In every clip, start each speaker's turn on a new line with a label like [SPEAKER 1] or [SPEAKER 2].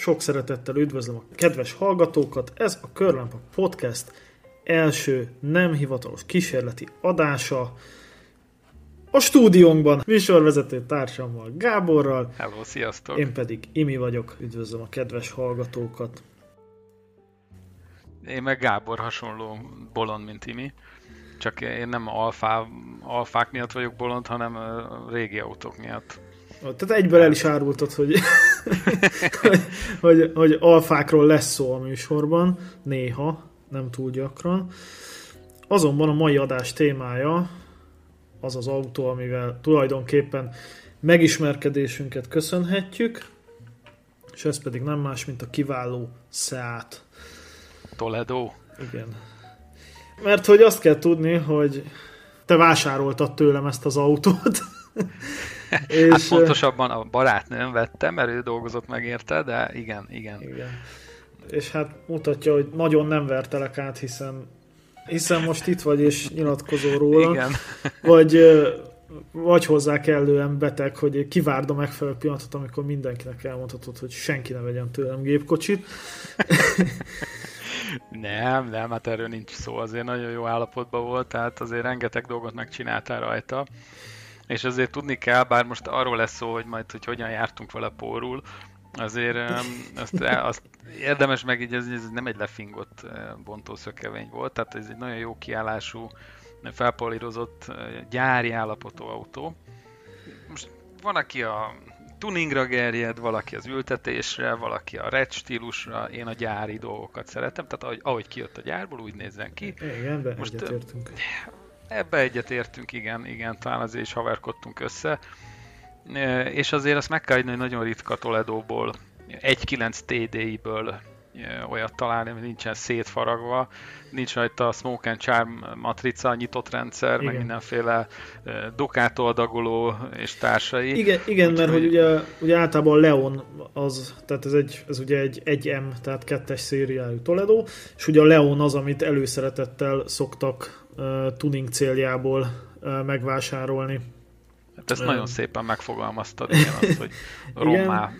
[SPEAKER 1] Sok szeretettel üdvözlöm a kedves hallgatókat, ez a Körlámpa Podcast első nem hivatalos kísérleti adása. A stúdiónkban műsorvezető társammal Gáborral.
[SPEAKER 2] Hello, sziasztok!
[SPEAKER 1] Én pedig Imi vagyok, üdvözlöm a kedves hallgatókat.
[SPEAKER 2] Én meg Gábor hasonló bolond, mint Imi. Csak én nem alfá, alfák miatt vagyok bolond, hanem régi autók miatt.
[SPEAKER 1] Tehát egyből el is árultad, hogy, hogy, hogy, hogy alfákról lesz szó a műsorban, néha, nem túl gyakran. Azonban a mai adás témája az az autó, amivel tulajdonképpen megismerkedésünket köszönhetjük, és ez pedig nem más, mint a kiváló Seat.
[SPEAKER 2] Toledo.
[SPEAKER 1] Igen. Mert hogy azt kell tudni, hogy te vásároltad tőlem ezt az autót.
[SPEAKER 2] És, hát pontosabban a barátnőm vette, mert ő dolgozott meg érte, de igen, igen.
[SPEAKER 1] igen. És hát mutatja, hogy nagyon nem vertelek át, hiszen hiszen most itt vagy és nyilatkozol róla.
[SPEAKER 2] Igen.
[SPEAKER 1] Vagy, vagy hozzá kellően beteg, hogy kivárd a megfelelő pillanatot, amikor mindenkinek elmondhatod, hogy senki ne vegyen tőlem gépkocsit.
[SPEAKER 2] nem, nem, hát erről nincs szó, azért nagyon jó állapotban volt, tehát azért rengeteg dolgot megcsináltál rajta és azért tudni kell, bár most arról lesz szó, hogy majd, hogy hogyan jártunk vele pórul, azért azt, azt érdemes meg, így ez, nem egy lefingott bontószökevény volt, tehát ez egy nagyon jó kiállású, felpolírozott gyári állapotú autó. Most van, aki a tuningra gerjed, valaki az ültetésre, valaki a red stílusra, én a gyári dolgokat szeretem, tehát ahogy, ahogy kijött a gyárból, úgy nézzen ki.
[SPEAKER 1] Igen, Most, egyetértünk.
[SPEAKER 2] Ebbe egyetértünk, igen, igen, talán azért is haverkodtunk össze. És azért azt meg kell hogy nagyon ritka Toledóból, 1.9 TDI-ből olyat találni, ami nincsen szétfaragva, nincs rajta a Smoke and Charm matrica, nyitott rendszer, igen. meg mindenféle dokától és társai.
[SPEAKER 1] Igen, igen mert hogy ugye, ugye általában Leon az, tehát ez, egy, ez ugye egy 1M, tehát kettes szériájú Toledo, és ugye a Leon az, amit előszeretettel szoktak tuning céljából megvásárolni.
[SPEAKER 2] Hát ezt nagyon szépen megfogalmaztad, igen, azt, hogy rommá,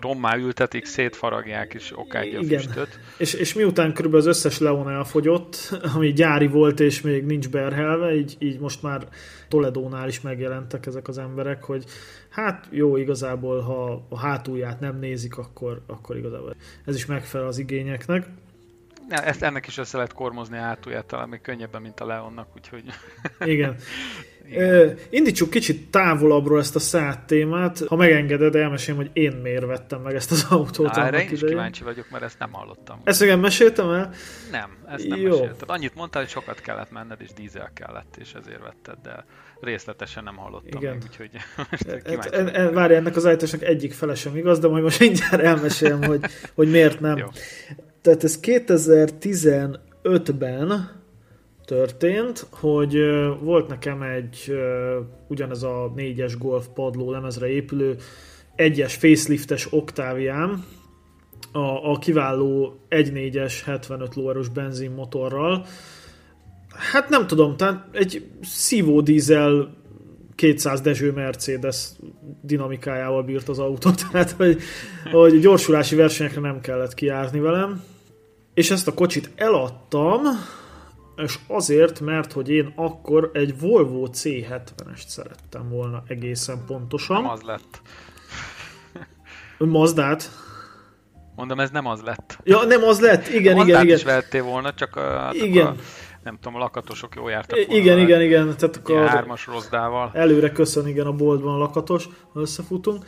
[SPEAKER 2] rommá ültetik, szétfaragják és okádja igen. füstöt.
[SPEAKER 1] És, és miután körülbelül az összes Leon elfogyott, ami gyári volt és még nincs berhelve, így, így most már Toledónál is megjelentek ezek az emberek, hogy hát jó, igazából ha a hátulját nem nézik, akkor, akkor igazából ez is megfelel az igényeknek.
[SPEAKER 2] Ezt ennek is össze lehet kormozni a hátulját, talán még könnyebben, mint a Leonnak, úgyhogy...
[SPEAKER 1] Igen. Uh, indítsuk kicsit távolabbról ezt a szát témát. Ha megengeded, elmesélem, hogy én miért vettem meg ezt az autót.
[SPEAKER 2] Na, erre én is kíváncsi vagyok, mert ezt nem hallottam.
[SPEAKER 1] Ezt igen meséltem el?
[SPEAKER 2] Nem, ezt nem Jó. mesélted. Annyit mondtál, hogy sokat kellett menned, és dízel kellett, és ezért vetted, de részletesen nem hallottam igen. még, úgyhogy
[SPEAKER 1] most e, e, Várj, ennek az állításnak egyik fele sem igaz, de majd most mindjárt elmesélem, hogy, hogy miért nem. Jó. Tehát ez 2015-ben történt, hogy volt nekem egy ugyanez a négyes Golf padló lemezre épülő egyes faceliftes Octaviám, a, a kiváló 1.4-es 75 lóerős benzinmotorral. Hát nem tudom, tehát egy szívó dízel 200 Dezső Mercedes dinamikájával bírt az autó, tehát hogy, hogy gyorsulási versenyekre nem kellett kiárni velem. És ezt a kocsit eladtam, és azért, mert hogy én akkor egy Volvo C70-est szerettem volna egészen pontosan.
[SPEAKER 2] Nem az lett.
[SPEAKER 1] Mazdát?
[SPEAKER 2] Mondom, ez nem az lett.
[SPEAKER 1] Ja, nem az lett, igen, a igen, igen.
[SPEAKER 2] is vettél volna, csak a,
[SPEAKER 1] igen. A,
[SPEAKER 2] nem tudom, a lakatosok jó jártak volna.
[SPEAKER 1] Igen, igen, igen. Tehát akkor
[SPEAKER 2] hármas rozdával.
[SPEAKER 1] Előre köszön, igen, a boltban a lakatos, ha összefutunk.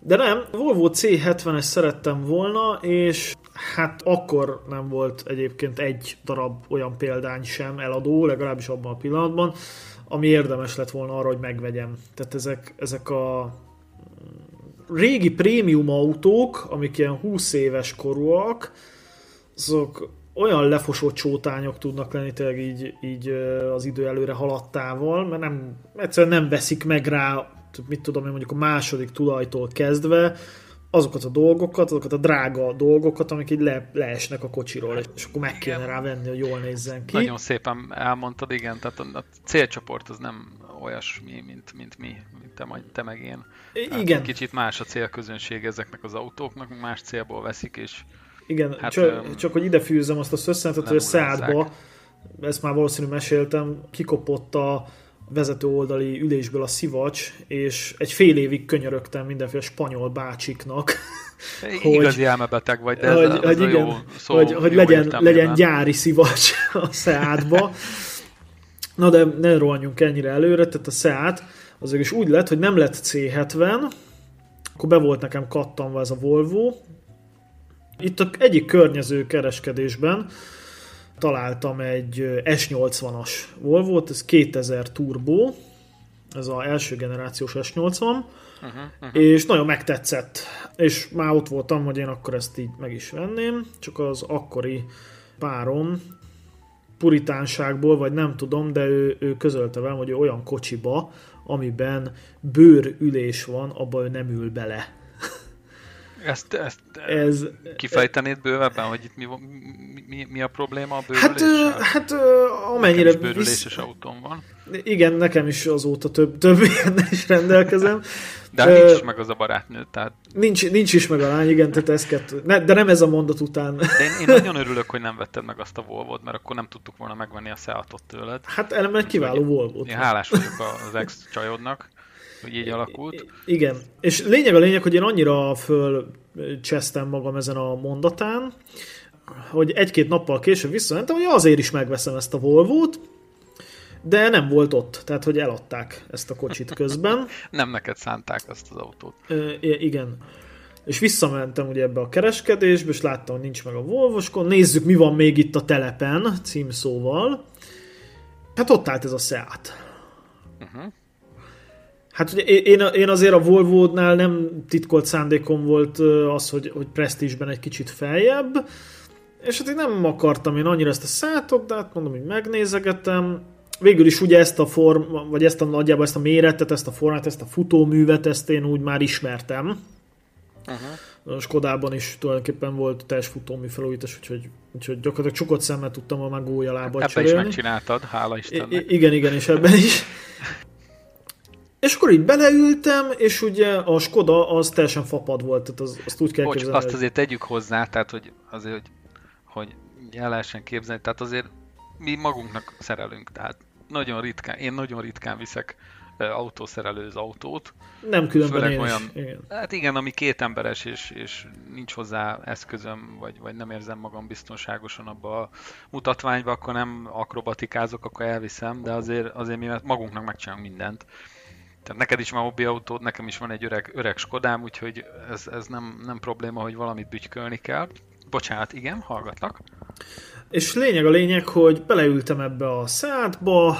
[SPEAKER 1] De nem, Volvo C70-es szerettem volna, és hát akkor nem volt egyébként egy darab olyan példány sem eladó, legalábbis abban a pillanatban, ami érdemes lett volna arra, hogy megvegyem. Tehát ezek, ezek a régi prémium autók, amik ilyen 20 éves korúak, azok olyan lefosott csótányok tudnak lenni tényleg így, így az idő előre haladtával, mert nem, egyszerűen nem veszik meg rá mit tudom én mondjuk a második tulajtól kezdve, azokat a dolgokat, azokat a drága dolgokat, amik így le, leesnek a kocsiról, és akkor meg kéne igen. rá venni, hogy jól nézzen ki.
[SPEAKER 2] Nagyon szépen elmondtad, igen, tehát a, célcsoport az nem olyasmi, mint, mint mi, mint te, te meg én.
[SPEAKER 1] Tehát igen.
[SPEAKER 2] Kicsit más a célközönség ezeknek az autóknak, más célból veszik, és
[SPEAKER 1] igen, hát, csak, um, csak hogy ide fűzzem azt a szösszenetet, hogy a Seatba, ezt már valószínűleg meséltem, kikopott a vezető oldali ülésből a szivacs, és egy fél évig könyörögtem mindenféle spanyol bácsiknak,
[SPEAKER 2] hogy, Igazi elmebeteg vagy, de ez
[SPEAKER 1] hogy, hogy, igen, jó szó, hogy, hogy jó legyen, legyen gyári szivacs a Seatba. Na de ne rohanjunk ennyire előre, tehát a Seat az is úgy lett, hogy nem lett C70, akkor be volt nekem kattanva ez a Volvo. Itt a egyik környező kereskedésben találtam egy S80-as Volvo-t, ez 2000 turbo, ez az első generációs S80, uh-huh, uh-huh. és nagyon megtetszett. És már ott voltam, hogy én akkor ezt így meg is venném, csak az akkori párom puritánságból, vagy nem tudom, de ő, ő közölte velem, hogy ő olyan kocsiba, amiben bőrülés van, abba ő nem ül bele.
[SPEAKER 2] Ezt, ezt ez, kifejtenéd bővebben, hogy itt mi, mi, mi a probléma a
[SPEAKER 1] bőrüléssel? Hát, hát amennyire...
[SPEAKER 2] Nekem is bőrüléses visz... autóm van.
[SPEAKER 1] Igen, nekem is azóta több, több ilyennel is rendelkezem.
[SPEAKER 2] De uh, nincs is meg az a barátnő, tehát...
[SPEAKER 1] Nincs, nincs is meg a lány, igen, tehát ez kettő. Ne, de nem ez a mondat után.
[SPEAKER 2] De én, én nagyon örülök, hogy nem vetted meg azt a volvo mert akkor nem tudtuk volna megvenni a Seatot tőled.
[SPEAKER 1] Hát ellenben egy kiváló volvo
[SPEAKER 2] Én hálás vagyok az ex-csajodnak, hogy így alakult.
[SPEAKER 1] Igen, és lényeg a lényeg, hogy én annyira föl csesztem magam ezen a mondatán, hogy egy-két nappal később visszamentem, hogy azért is megveszem ezt a Volvo-t, de nem volt ott, tehát hogy eladták ezt a kocsit közben.
[SPEAKER 2] nem neked szánták azt az autót.
[SPEAKER 1] E, igen. És visszamentem ugye ebbe a kereskedésbe, és láttam, hogy nincs meg a volvo Nézzük, mi van még itt a telepen, címszóval. Hát ott állt ez a Seat. Uh-huh. Hát ugye én, én azért a Volvo-nál nem titkolt szándékom volt az, hogy, hogy presztízsben egy kicsit feljebb, és hát én nem akartam én annyira ezt a szátot, de hát mondom, hogy megnézegetem. Végül is ugye ezt a form, vagy ezt a nagyjából ezt a méretet, ezt a formát, ezt a futóművet, ezt én úgy már ismertem. Uh-huh. Skodában is tulajdonképpen volt teljes futómű felújítás, úgyhogy, úgyhogy gyakorlatilag csukott szemmel tudtam a megújja lábat
[SPEAKER 2] Ebben cserélni. is megcsináltad, hála Istennek. I-
[SPEAKER 1] igen, igen, és ebben is. És akkor így beleültem, és ugye a Skoda az teljesen fapad volt, tehát az, azt úgy kell
[SPEAKER 2] Bocs, képzelni. azt azért tegyük hozzá, tehát hogy azért, hogy, hogy el lehessen képzelni, tehát azért mi magunknak szerelünk, tehát nagyon ritkán, én nagyon ritkán viszek autószerelő az autót.
[SPEAKER 1] Nem különben én olyan, is.
[SPEAKER 2] Igen. Hát igen, ami két emberes, és, és nincs hozzá eszközöm, vagy, vagy nem érzem magam biztonságosan abba a mutatványba, akkor nem akrobatikázok, akkor elviszem, de azért, azért mi magunknak megcsinálunk mindent. Tehát neked is van hobbi autód, nekem is van egy öreg, öreg Skodám, úgyhogy ez, ez nem, nem probléma, hogy valamit bütykölni kell. Bocsánat, igen, hallgatlak.
[SPEAKER 1] És lényeg a lényeg, hogy beleültem ebbe a szádba,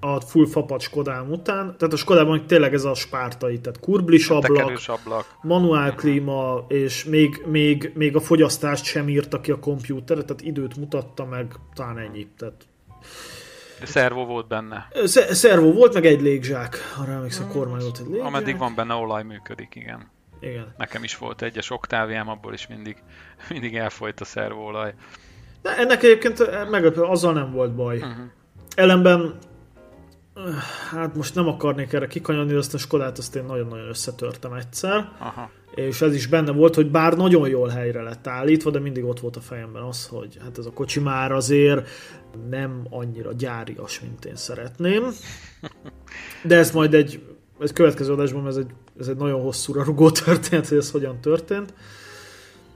[SPEAKER 1] a full fapat Skodám után, tehát a Skodában tényleg ez a spártai, tehát kurblis ablak, ablak, manuál klíma, és még, még, még a fogyasztást sem írta ki a kompjúter, tehát időt mutatta meg, talán ennyi. Tehát
[SPEAKER 2] Szervó volt benne.
[SPEAKER 1] Szervó volt, meg egy légzsák. Arra emlékszem, a kormány volt egy légzsák.
[SPEAKER 2] Ameddig van benne olaj működik, igen.
[SPEAKER 1] Igen.
[SPEAKER 2] Nekem is volt egyes oktáviám, abból is mindig, mindig elfolyt a szervóolaj.
[SPEAKER 1] De ennek egyébként meglepő, azzal nem volt baj. Uh-huh. Ellenben hát most nem akarnék erre kikanyarni, de azt a Skodát azt én nagyon-nagyon összetörtem egyszer. Aha. És ez is benne volt, hogy bár nagyon jól helyre lett állítva, de mindig ott volt a fejemben az, hogy hát ez a kocsi már azért nem annyira gyárias, mint én szeretném. De ez majd egy, egy következő adásban, ez egy, ez egy nagyon hosszúra rugó történet, hogy ez hogyan történt.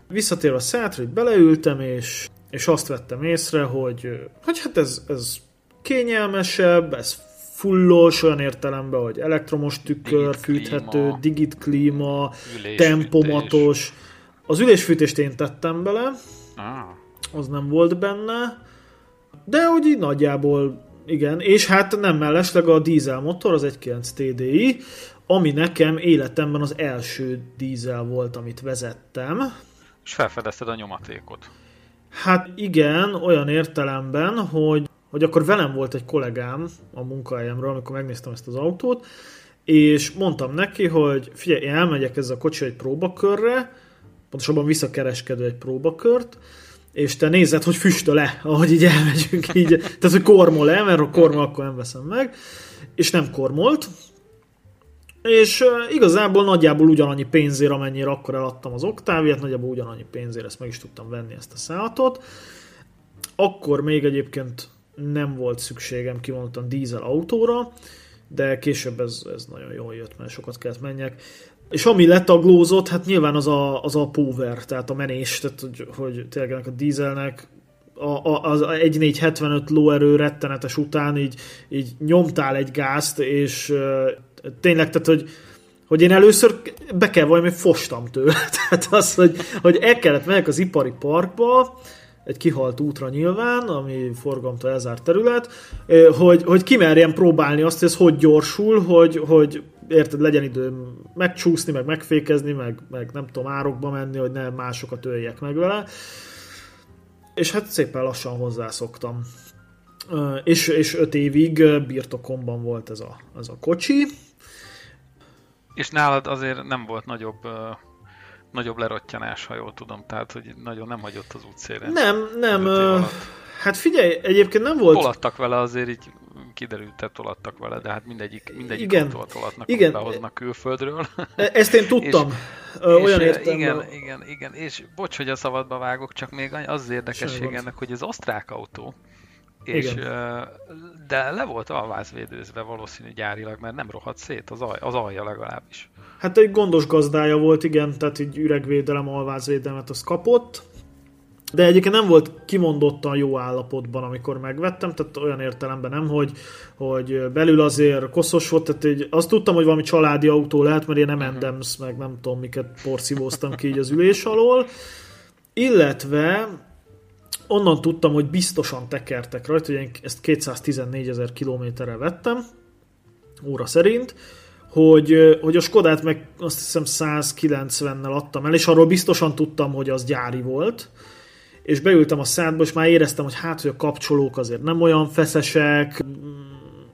[SPEAKER 1] Visszatérve a hogy beleültem, és, és azt vettem észre, hogy, hogy hát ez, ez kényelmesebb, ez fullos, olyan értelemben, hogy elektromos tükör, digit fűthető, klíma, digit klíma, tempomatos. Az ülésfűtést én tettem bele, ah. az nem volt benne, de úgy így nagyjából igen, és hát nem mellesleg a dízel motor, az 1.9 TDI, ami nekem életemben az első dízel volt, amit vezettem.
[SPEAKER 2] És felfedezted a nyomatékot.
[SPEAKER 1] Hát igen, olyan értelemben, hogy hogy akkor velem volt egy kollégám a munkahelyemről, amikor megnéztem ezt az autót, és mondtam neki, hogy figyelj, én elmegyek ezzel a kocsi egy próbakörre, pontosabban visszakereskedő egy próbakört, és te nézed, hogy füstöl-e, ahogy így elmegyünk így. Tehát, hogy kormol-e, mert ha kormol, akkor nem veszem meg. És nem kormolt. És igazából nagyjából ugyanannyi pénzért, amennyire akkor eladtam az Octaviát, nagyjából ugyanannyi pénzért ezt meg is tudtam venni ezt a szállatot. Akkor még egyébként nem volt szükségem kimondottan dízel autóra, de később ez, ez nagyon jól jött, mert sokat kellett menjek. És ami letaglózott, hát nyilván az a, az a power, tehát a menés, tehát hogy, hogy tényleg a dízelnek a, a, az 1475 lóerő rettenetes után így, így nyomtál egy gázt, és uh, tényleg, tehát hogy, hogy én először be kell valami, fostam tőle. Tehát az, hogy, hogy el kellett megyek az ipari parkba, egy kihalt útra nyilván, ami forgalomtól elzárt terület, hogy, hogy kimerjem próbálni azt, hogy ez hogy gyorsul, hogy, hogy érted, legyen időm megcsúszni, meg megfékezni, meg, meg nem tudom, árokba menni, hogy ne másokat öljek meg vele. És hát szépen lassan hozzászoktam. És, és öt évig birtokomban volt ez a, ez a kocsi.
[SPEAKER 2] És nálad azért nem volt nagyobb nagyobb lerottyanás, ha jól tudom, tehát hogy nagyon nem hagyott az útszélen.
[SPEAKER 1] Nem, nem. Hát figyelj, egyébként nem volt...
[SPEAKER 2] Tolattak vele azért így kiderült, hogy tolattak vele, de hát mindegyik, mindegyik igen, tolatnak, igen. behoznak külföldről.
[SPEAKER 1] E- ezt én tudtam. és, Olyan
[SPEAKER 2] és Igen, igen, igen, és bocs, hogy a szabadba vágok, csak még az érdekesség ennek, hogy ez osztrák autó, és, igen. de le volt alvázvédőzve valószínű gyárilag, mert nem rohadt szét az, alj, az alja legalábbis.
[SPEAKER 1] Hát egy gondos gazdája volt, igen, tehát egy üregvédelem, alvázvédelmet az kapott, de egyébként nem volt kimondottan jó állapotban, amikor megvettem, tehát olyan értelemben nem, hogy, hogy belül azért koszos volt, tehát egy, azt tudtam, hogy valami családi autó lehet, mert én nem Endems, meg nem tudom miket porszívóztam ki így az ülés alól, illetve onnan tudtam, hogy biztosan tekertek rajta, hogy én ezt 214 ezer kilométerre vettem, óra szerint, hogy, hogy a Skodát meg azt hiszem 190-nel adtam el, és arról biztosan tudtam, hogy az gyári volt, és beültem a szádba, és már éreztem, hogy hát, hogy a kapcsolók azért nem olyan feszesek,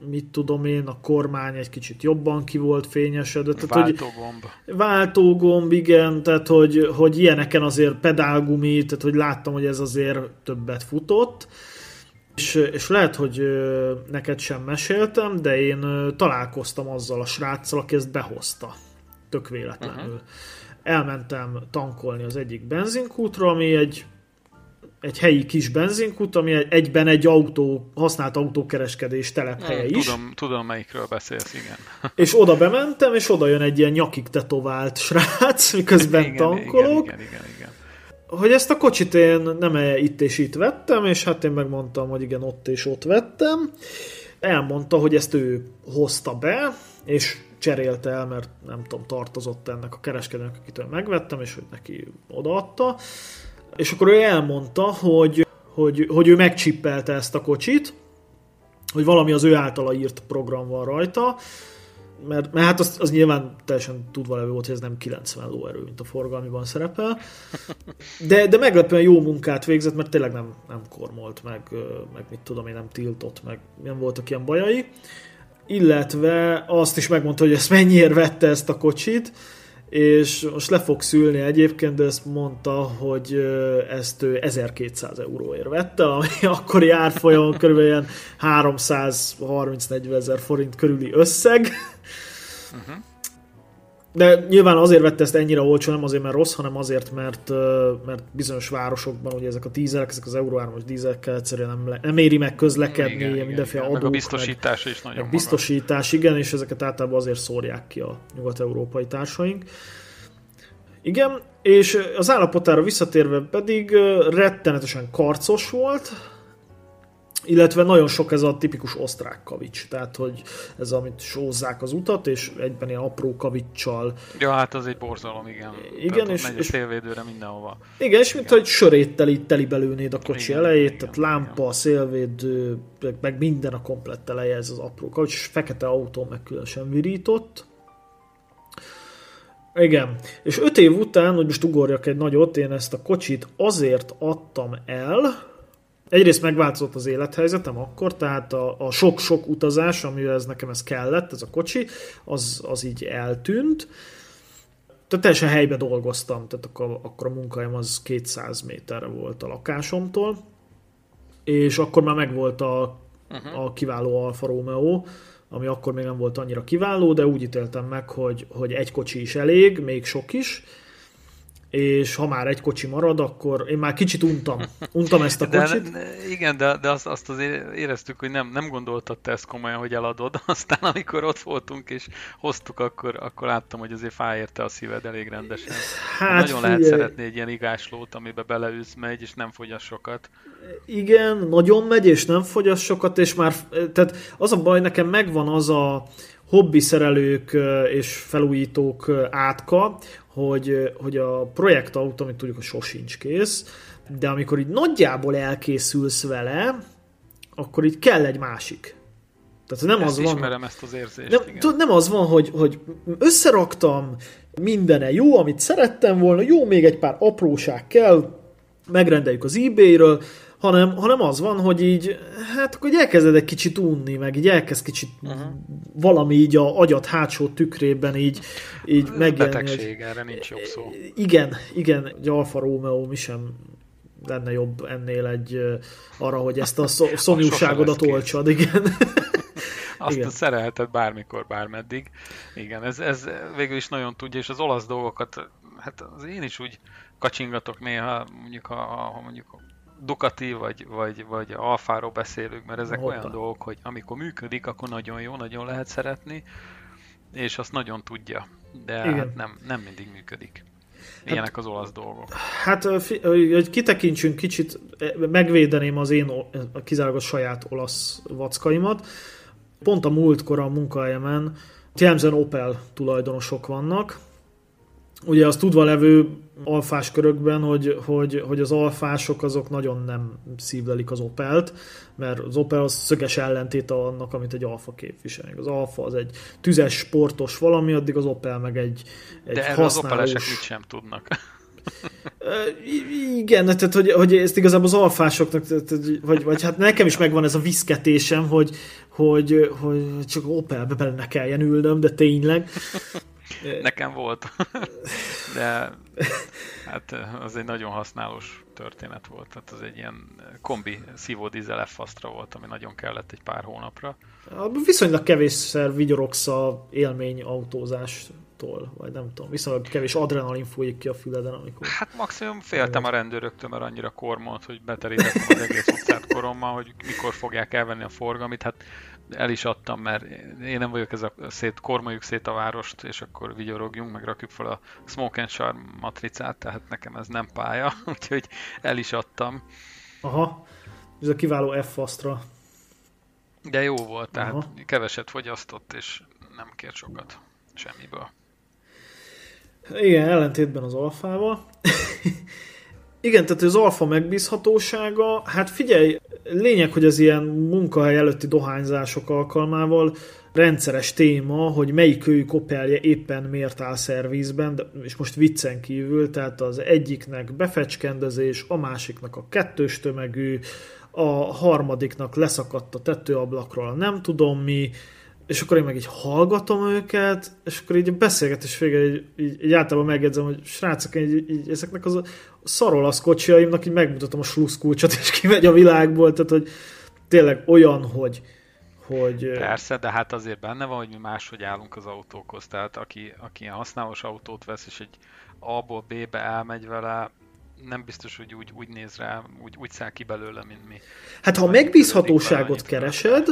[SPEAKER 1] mit tudom én, a kormány egy kicsit jobban ki volt fényesedett.
[SPEAKER 2] Tehát, váltógomb.
[SPEAKER 1] Hogy, váltógomb, igen, tehát hogy, hogy ilyeneken azért pedálgumi, tehát hogy láttam, hogy ez azért többet futott. És, és lehet, hogy neked sem meséltem, de én találkoztam azzal a sráccal, aki ezt behozta. Tök véletlenül. Uh-huh. Elmentem tankolni az egyik benzinkútra, ami egy egy helyi kis benzinkút, ami egyben egy autó, használt autókereskedés telephelye is.
[SPEAKER 2] Tudom, tudom, melyikről beszélsz, igen.
[SPEAKER 1] És oda bementem, és oda jön egy ilyen nyakig tetovált srác, miközben igen, tankolok. Igen, igen, igen, igen. Hogy ezt a kocsit én nem -e itt és itt vettem, és hát én megmondtam, hogy igen, ott és ott vettem. Elmondta, hogy ezt ő hozta be, és cserélte el, mert nem tudom, tartozott ennek a kereskedőnek, akitől megvettem, és hogy neki odaadta és akkor ő elmondta, hogy, hogy, hogy ő megcsippelte ezt a kocsit, hogy valami az ő általa írt program van rajta, mert, mert hát az, az nyilván teljesen tudva levő volt, hogy ez nem 90 lóerő, mint a forgalmiban szerepel. De, de meglepően jó munkát végzett, mert tényleg nem, nem kormolt, meg, meg mit tudom én, nem tiltott, meg nem voltak ilyen bajai. Illetve azt is megmondta, hogy ezt mennyiért vette ezt a kocsit, és most le fog szülni egyébként, de ezt mondta, hogy ezt ő 1200 euróért vette, ami akkori árfolyamon kb. ilyen 330-40 ezer forint körüli összeg. Uh-huh. De nyilván azért vette ezt ennyire olcsó, nem azért, mert rossz, hanem azért, mert, mert bizonyos városokban ugye ezek a dízelek, ezek az Euro 3-as dízelekkel egyszerűen nem, le, nem éri meg közlekedni, igen, mindenféle igen, adók. Meg
[SPEAKER 2] a biztosítás meg, is nagyon
[SPEAKER 1] meg biztosítás, igen, és ezeket általában azért szórják ki a nyugat-európai társaink. Igen, és az állapotára visszatérve pedig rettenetesen karcos volt, illetve nagyon sok ez a tipikus osztrák kavics, tehát hogy ez amit sózzák az utat, és egyben ilyen apró kavicsal.
[SPEAKER 2] Ja, hát az egy borzalom, igen.
[SPEAKER 1] Igen, tehát
[SPEAKER 2] és, megy a szélvédőre mindenhova.
[SPEAKER 1] Igen, és mint hogy sörét teli, belőnéd a kocsi igen, elejét, igen, tehát lámpa, igen. szélvédő, meg minden a komplett eleje, ez az apró kavics, és fekete autó meg különösen virított. Igen, és öt év után, hogy most ugorjak egy nagyot, én ezt a kocsit azért adtam el, egyrészt megváltozott az élethelyzetem akkor, tehát a, a sok-sok utazás, amivel ez nekem ez kellett, ez a kocsi, az, az így eltűnt. Tehát teljesen helybe dolgoztam, tehát akkor, akkor a munkahelyem az 200 méterre volt a lakásomtól, és akkor már megvolt a, uh-huh. a kiváló Alfa Romeo, ami akkor még nem volt annyira kiváló, de úgy ítéltem meg, hogy, hogy egy kocsi is elég, még sok is, és ha már egy kocsi marad, akkor én már kicsit untam, untam ezt a kocsit.
[SPEAKER 2] De, igen, de, de azt, azt azért éreztük, hogy nem, nem gondoltad te ezt komolyan, hogy eladod. Aztán amikor ott voltunk és hoztuk, akkor, akkor láttam, hogy azért fájérte a szíved elég rendesen. Hát, Nagyon figyelj. lehet szeretni egy ilyen igáslót, amiben beleülsz, megy, és nem fogyaszt sokat.
[SPEAKER 1] Igen, nagyon megy, és nem fogyaszt sokat, és már, tehát az a baj, nekem megvan az a hobbi szerelők és felújítók átka, hogy, hogy a projektautó, amit tudjuk, hogy sosincs kész, de amikor így nagyjából elkészülsz vele, akkor így kell egy másik.
[SPEAKER 2] Tehát nem ezt az van, ismerem ezt az érzést.
[SPEAKER 1] Nem, igen. nem az van, hogy, hogy összeraktam, mindene jó, amit szerettem volna, jó, még egy pár apróság kell, megrendeljük az eBay-ről, hanem, hanem az van, hogy így, hát akkor így elkezded egy kicsit unni, meg így elkezd kicsit uh-huh. valami így a agyat hátsó tükrében így, így
[SPEAKER 2] megjelenni. Betegség, erre nincs jobb szó.
[SPEAKER 1] Igen, igen, egy Alfa Romeo mi sem lenne jobb ennél egy arra, hogy ezt a szomjúságodat olcsad, igen.
[SPEAKER 2] Azt igen. szerelheted bármikor, bármeddig. Igen, ez, ez végül is nagyon tudja, és az olasz dolgokat, hát az én is úgy kacsingatok néha, mondjuk ha, ha mondjuk Ducati vagy, vagy, vagy Alfáról beszélünk, mert ezek Hoppa. olyan dolgok, hogy amikor működik, akkor nagyon jó, nagyon lehet szeretni, és azt nagyon tudja, de hát nem, nem mindig működik. Hát- Ilyenek hát, az olasz dolgok.
[SPEAKER 1] Hát, hogy kitekintsünk kicsit, megvédeném az én kizárólag saját olasz vackaimat. Pont a múltkor a munkahelyemen jellemzően Opel tulajdonosok vannak. Ugye az tudva levő alfás körökben, hogy, hogy, hogy az alfások azok nagyon nem szívlelik az Opelt, mert az Opel az szöges ellentéte annak, amit egy alfa képvisel. Az alfa az egy tüzes, sportos valami, addig az Opel meg egy, egy
[SPEAKER 2] De
[SPEAKER 1] használós... az
[SPEAKER 2] Opelesek mit sem tudnak.
[SPEAKER 1] Igen, tehát hogy, hogy ezt igazából az alfásoknak, vagy, vagy hát nekem is megvan ez a viszketésem, hogy, hogy, hogy csak Opelbe bele ne kelljen ülnöm, de tényleg.
[SPEAKER 2] Nekem volt. De hát az egy nagyon használós történet volt. Tehát az egy ilyen kombi szívódízel f volt, ami nagyon kellett egy pár hónapra.
[SPEAKER 1] Viszonylag kevésszer vigyorogsz a élmény autózás tól, vagy nem tudom, viszonylag kevés adrenalin folyik ki a füleden, amikor...
[SPEAKER 2] Hát maximum féltem a rendőröktől, mert annyira kormolt, hogy beterítettem az egész utcát korommal, hogy mikor fogják elvenni a forgalmit. Hát el is adtam, mert én nem vagyok ez a szét, kormoljuk szét a várost, és akkor vigyorogjunk, meg rakjuk fel a Smoke and Charm matricát, tehát nekem ez nem pálya, úgyhogy el is adtam.
[SPEAKER 1] Aha, ez a kiváló f -asztra.
[SPEAKER 2] De jó volt, tehát Aha. keveset fogyasztott, és nem kért sokat semmiből.
[SPEAKER 1] Igen, ellentétben az alfával. Igen, tehát az alfa megbízhatósága, hát figyelj, lényeg, hogy az ilyen munkahely előtti dohányzások alkalmával rendszeres téma, hogy melyik őjük Opelje éppen miért áll szervizben, de, és most viccen kívül, tehát az egyiknek befecskendezés, a másiknak a kettős tömegű, a harmadiknak leszakadt a tetőablakról, nem tudom mi, és akkor én meg így hallgatom őket, és akkor így a beszélgetés végén így, így, így általában megjegyzem, hogy srácok, így, így ezeknek az a szarolasz kocsiaimnak így megmutatom a sluszkulcsot, és kimegy a világból, tehát hogy tényleg olyan, hogy, hogy...
[SPEAKER 2] Persze, de hát azért benne van, hogy mi máshogy állunk az autókhoz, tehát aki, aki ilyen használós autót vesz, és egy A-ból B-be elmegy vele, nem biztos, hogy úgy, úgy néz rá, úgy, úgy száll ki belőle, mint mi.
[SPEAKER 1] Hát ha megbízhatóságot keresed,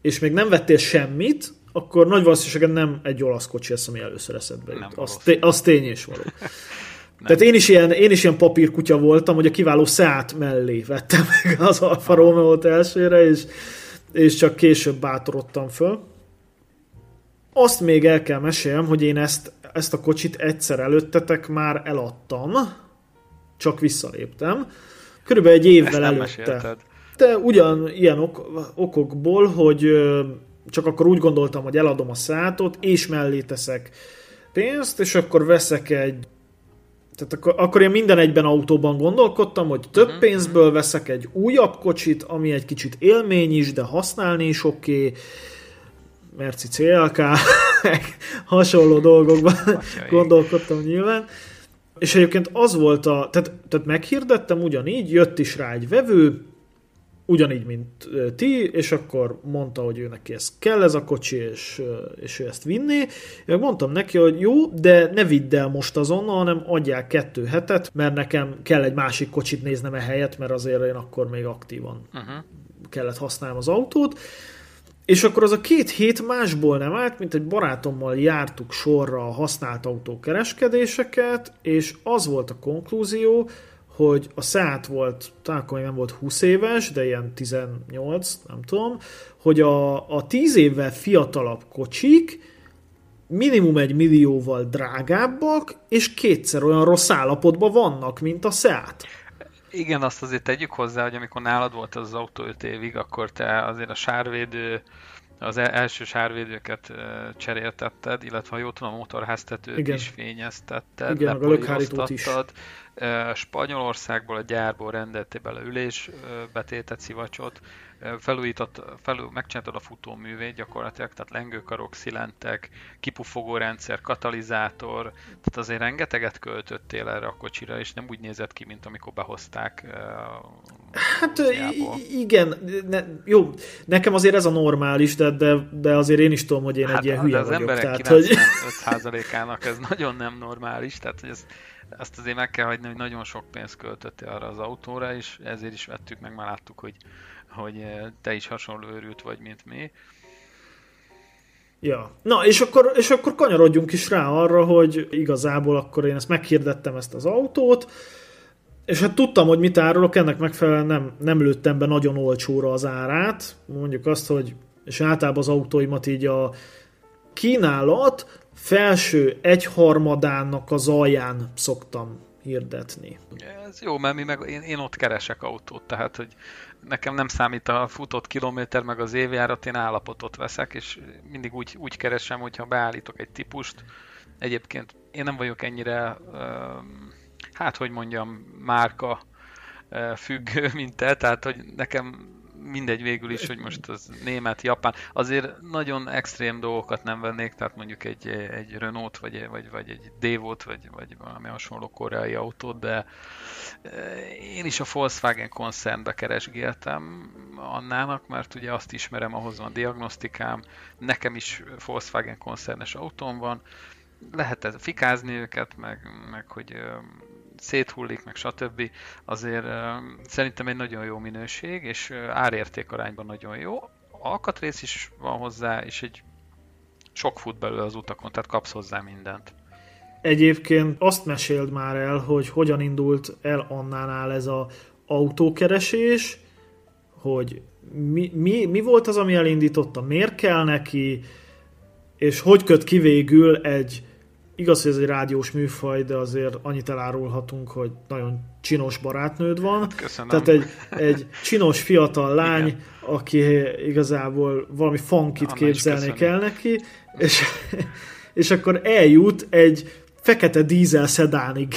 [SPEAKER 1] és még nem vettél semmit, akkor nagy valószínűséggel nem egy olasz kocsi lesz, ami először eszedbe jut. Az, té- az tény és való. Tehát én is, ilyen, én is ilyen papírkutya voltam, hogy a kiváló Seat mellé vettem meg az Alfa Romeo-t elsőre, és, és csak később bátorodtam föl. Azt még el kell meséljem, hogy én ezt, ezt a kocsit egyszer előttetek már eladtam, csak visszaléptem. Körülbelül egy évvel előtte. Mesélted de ugyan ilyen ok, okokból, hogy csak akkor úgy gondoltam, hogy eladom a szátot, és mellé teszek pénzt, és akkor veszek egy Tehát akkor, akkor én minden egyben autóban gondolkodtam, hogy több uh-huh. pénzből veszek egy újabb kocsit, ami egy kicsit élmény is, de használni is oké, okay. Merci CLK, hasonló dolgokban gondolkodtam nyilván. És egyébként az volt a, tehát, tehát meghirdettem ugyanígy, jött is rá egy vevő, ugyanígy, mint ti, és akkor mondta, hogy ő neki ez kell ez a kocsi, és, és ő ezt vinné. Én mondtam neki, hogy jó, de ne vidd el most azonnal, hanem adják kettő hetet, mert nekem kell egy másik kocsit néznem e helyet, mert azért én akkor még aktívan uh-huh. kellett használnom az autót. És akkor az a két hét másból nem állt, mint egy barátommal jártuk sorra a használt autó kereskedéseket, és az volt a konklúzió, hogy a Seat volt, talán akkor még nem volt 20 éves, de ilyen 18, nem tudom, hogy a, a 10 évvel fiatalabb kocsik minimum egy millióval drágábbak, és kétszer olyan rossz állapotban vannak, mint a Seat.
[SPEAKER 2] Igen, azt azért tegyük hozzá, hogy amikor nálad volt az autó 5 évig, akkor te azért a sárvédő az első sárvédőket cseréltetted, illetve ha jól tudom, a motorháztetőt Igen. is fényeztetted, Igen,
[SPEAKER 1] a
[SPEAKER 2] Spanyolországból a gyárból rendeltél bele ülés betétet, szivacsot, felújított, felül, megcsináltad a futóművét gyakorlatilag, tehát lengőkarok, szilentek, kipufogó rendszer, katalizátor, tehát azért rengeteget költöttél erre a kocsira, és nem úgy nézett ki, mint amikor behozták
[SPEAKER 1] Hát igen, ne, jó, nekem azért ez a normális, de, de, de azért én is tudom, hogy én hát, egy ilyen hülye
[SPEAKER 2] az
[SPEAKER 1] vagyok.
[SPEAKER 2] emberek tehát, 95%-ának ez nagyon nem normális, tehát hogy ez, ezt azért meg kell hagyni, hogy nagyon sok pénzt költöttél arra az autóra, és ezért is vettük meg, már láttuk, hogy hogy eh, te is hasonló őrült vagy, mint mi.
[SPEAKER 1] Ja. Na, és akkor, és akkor kanyarodjunk is rá arra, hogy igazából akkor én ezt meghirdettem ezt az autót, és hát tudtam, hogy mit árulok, ennek megfelelően nem, nem lőttem be nagyon olcsóra az árát. Mondjuk azt, hogy és általában az autóimat így a kínálat felső egyharmadának az alján szoktam hirdetni.
[SPEAKER 2] Ez jó, mert mi meg, én, én ott keresek autót, tehát hogy nekem nem számít a futott kilométer, meg az évjárat, én állapotot veszek, és mindig úgy, úgy keresem, hogyha beállítok egy típust. Egyébként én nem vagyok ennyire, hát hogy mondjam, márka függő, mint te, tehát hogy nekem mindegy végül is, hogy most az német, japán, azért nagyon extrém dolgokat nem vennék, tehát mondjuk egy, egy Renault, vagy, vagy, vagy egy Devot, vagy, vagy valami hasonló koreai autót, de eh, én is a Volkswagen koncernbe keresgéltem annának, mert ugye azt ismerem, ahhoz van diagnosztikám, nekem is Volkswagen koncernes autóm van, lehet ez fikázni őket, meg, meg hogy széthullik, meg stb. Azért szerintem egy nagyon jó minőség, és árérték arányban nagyon jó. Alkatrész is van hozzá, és egy sok fut belőle az utakon, tehát kapsz hozzá mindent.
[SPEAKER 1] Egyébként azt meséld már el, hogy hogyan indult el annánál ez a autókeresés, hogy mi, mi, mi volt az, ami elindította, miért kell neki, és hogy köt ki végül egy Igaz, hogy ez egy rádiós műfaj, de azért annyit elárulhatunk, hogy nagyon csinos barátnőd van.
[SPEAKER 2] Köszönöm.
[SPEAKER 1] Tehát egy, egy csinos fiatal lány, Igen. aki igazából valami funkit Anna képzelnék el neki, és, és akkor eljut egy fekete dízel szedánig.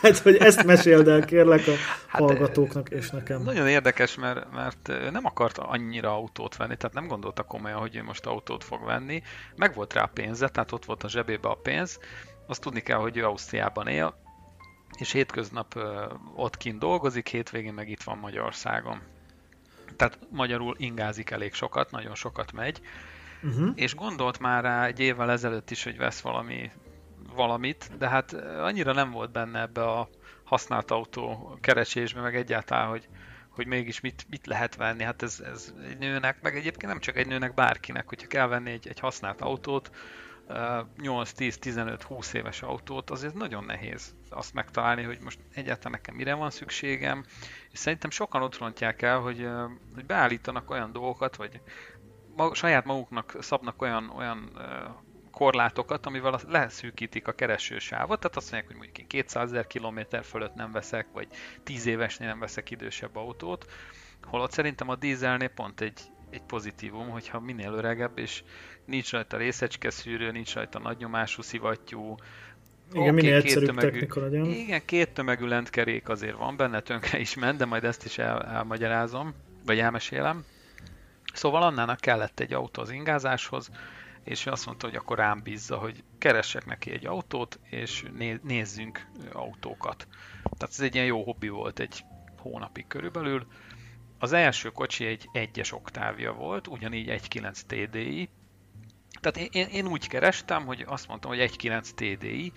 [SPEAKER 1] Tehát, hogy ezt meséld el kérlek a hát, hallgatóknak és nekem.
[SPEAKER 2] Nagyon érdekes, mert, mert nem akart annyira autót venni, tehát nem gondolta komolyan, hogy ő most autót fog venni. Meg volt rá pénze, tehát ott volt a zsebébe a pénz. Azt tudni kell, hogy ő Ausztriában él, és hétköznap ott kint dolgozik, hétvégén meg itt van Magyarországon. Tehát magyarul ingázik elég sokat, nagyon sokat megy, uh-huh. és gondolt már rá egy évvel ezelőtt is, hogy vesz valami valamit, de hát annyira nem volt benne ebbe a használt autó keresésbe, meg egyáltalán, hogy, hogy mégis mit, mit lehet venni. Hát ez, ez egy nőnek, meg egyébként nem csak egy nőnek, bárkinek, hogyha kell venni egy, egy használt autót, 8-10-15-20 éves autót, azért nagyon nehéz azt megtalálni, hogy most egyáltalán nekem mire van szükségem, és szerintem sokan ott rontják el, hogy, hogy beállítanak olyan dolgokat, vagy saját maguknak szabnak olyan, olyan korlátokat, amivel leszűkítik a keresősávot, tehát azt mondják, hogy mondjuk én 200 ezer kilométer fölött nem veszek, vagy 10 évesnél nem veszek idősebb autót, holott szerintem a dízelnél pont egy, egy pozitívum, hogyha minél öregebb, és nincs rajta részecske szűrő, nincs rajta nagynyomású szivattyú,
[SPEAKER 1] Igen, okay, minél egyszerűbb tömegű, technika legyen.
[SPEAKER 2] Igen, két tömegű lentkerék azért van benne, tönkre is ment, de majd ezt is el, elmagyarázom, vagy elmesélem. Szóval Annának kellett egy autó az ingázáshoz, és azt mondta, hogy akkor rám bízza, hogy keressek neki egy autót, és nézzünk autókat. Tehát ez egy ilyen jó hobbi volt egy hónapig körülbelül. Az első kocsi egy egyes oktávja volt, ugyanígy 1.9 TDI. Tehát én, én úgy kerestem, hogy azt mondtam, hogy 1.9 TDI,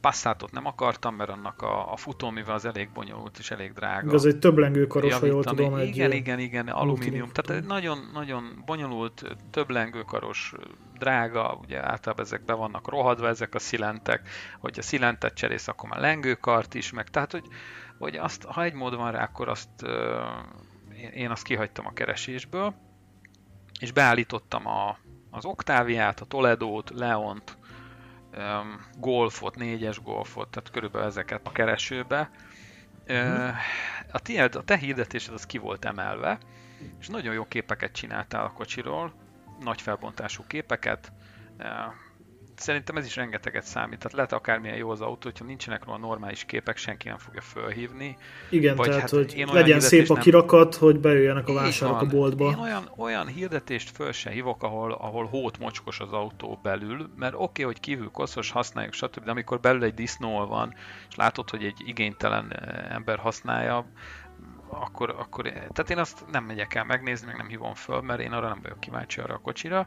[SPEAKER 2] Passatot nem akartam, mert annak a, a futómivel az elég bonyolult és elég drága.
[SPEAKER 1] Ez egy több lengőkaros, ha jól tudom.
[SPEAKER 2] Egy igen, igen, igen, alumínium. Tehát nagyon, nagyon bonyolult, több lengőkaros, drága, ugye általában ezek be vannak rohadva, ezek a szilentek, hogy a szilentet cserész, akkor már lengőkart is, meg tehát, hogy, hogy azt, ha egy mód van rá, akkor azt én azt kihagytam a keresésből, és beállítottam a, az Octaviát, a Toledót, Leont, golfot, négyes golfot, tehát körülbelül ezeket a keresőbe. Uh, a, tiéd, a te hirdetésed az ki volt emelve, és nagyon jó képeket csináltál a kocsiról, nagy felbontású képeket, szerintem ez is rengeteget számít. Tehát lehet akármilyen jó az autó, hogyha nincsenek róla normális képek, senki nem fogja fölhívni.
[SPEAKER 1] Igen, vagy tehát hát hogy én legyen szép a kirakat, nem... hogy bejöjjenek a vásárok a boltba.
[SPEAKER 2] Én olyan, olyan hirdetést föl se hívok, ahol, ahol hót mocskos az autó belül, mert oké, okay, hogy kívül koszos, használjuk, stb., de amikor belül egy disznó van, és látod, hogy egy igénytelen eh, ember használja, akkor, akkor, tehát én azt nem megyek el megnézni, meg nem hívom föl, mert én arra nem vagyok kíváncsi arra a kocsira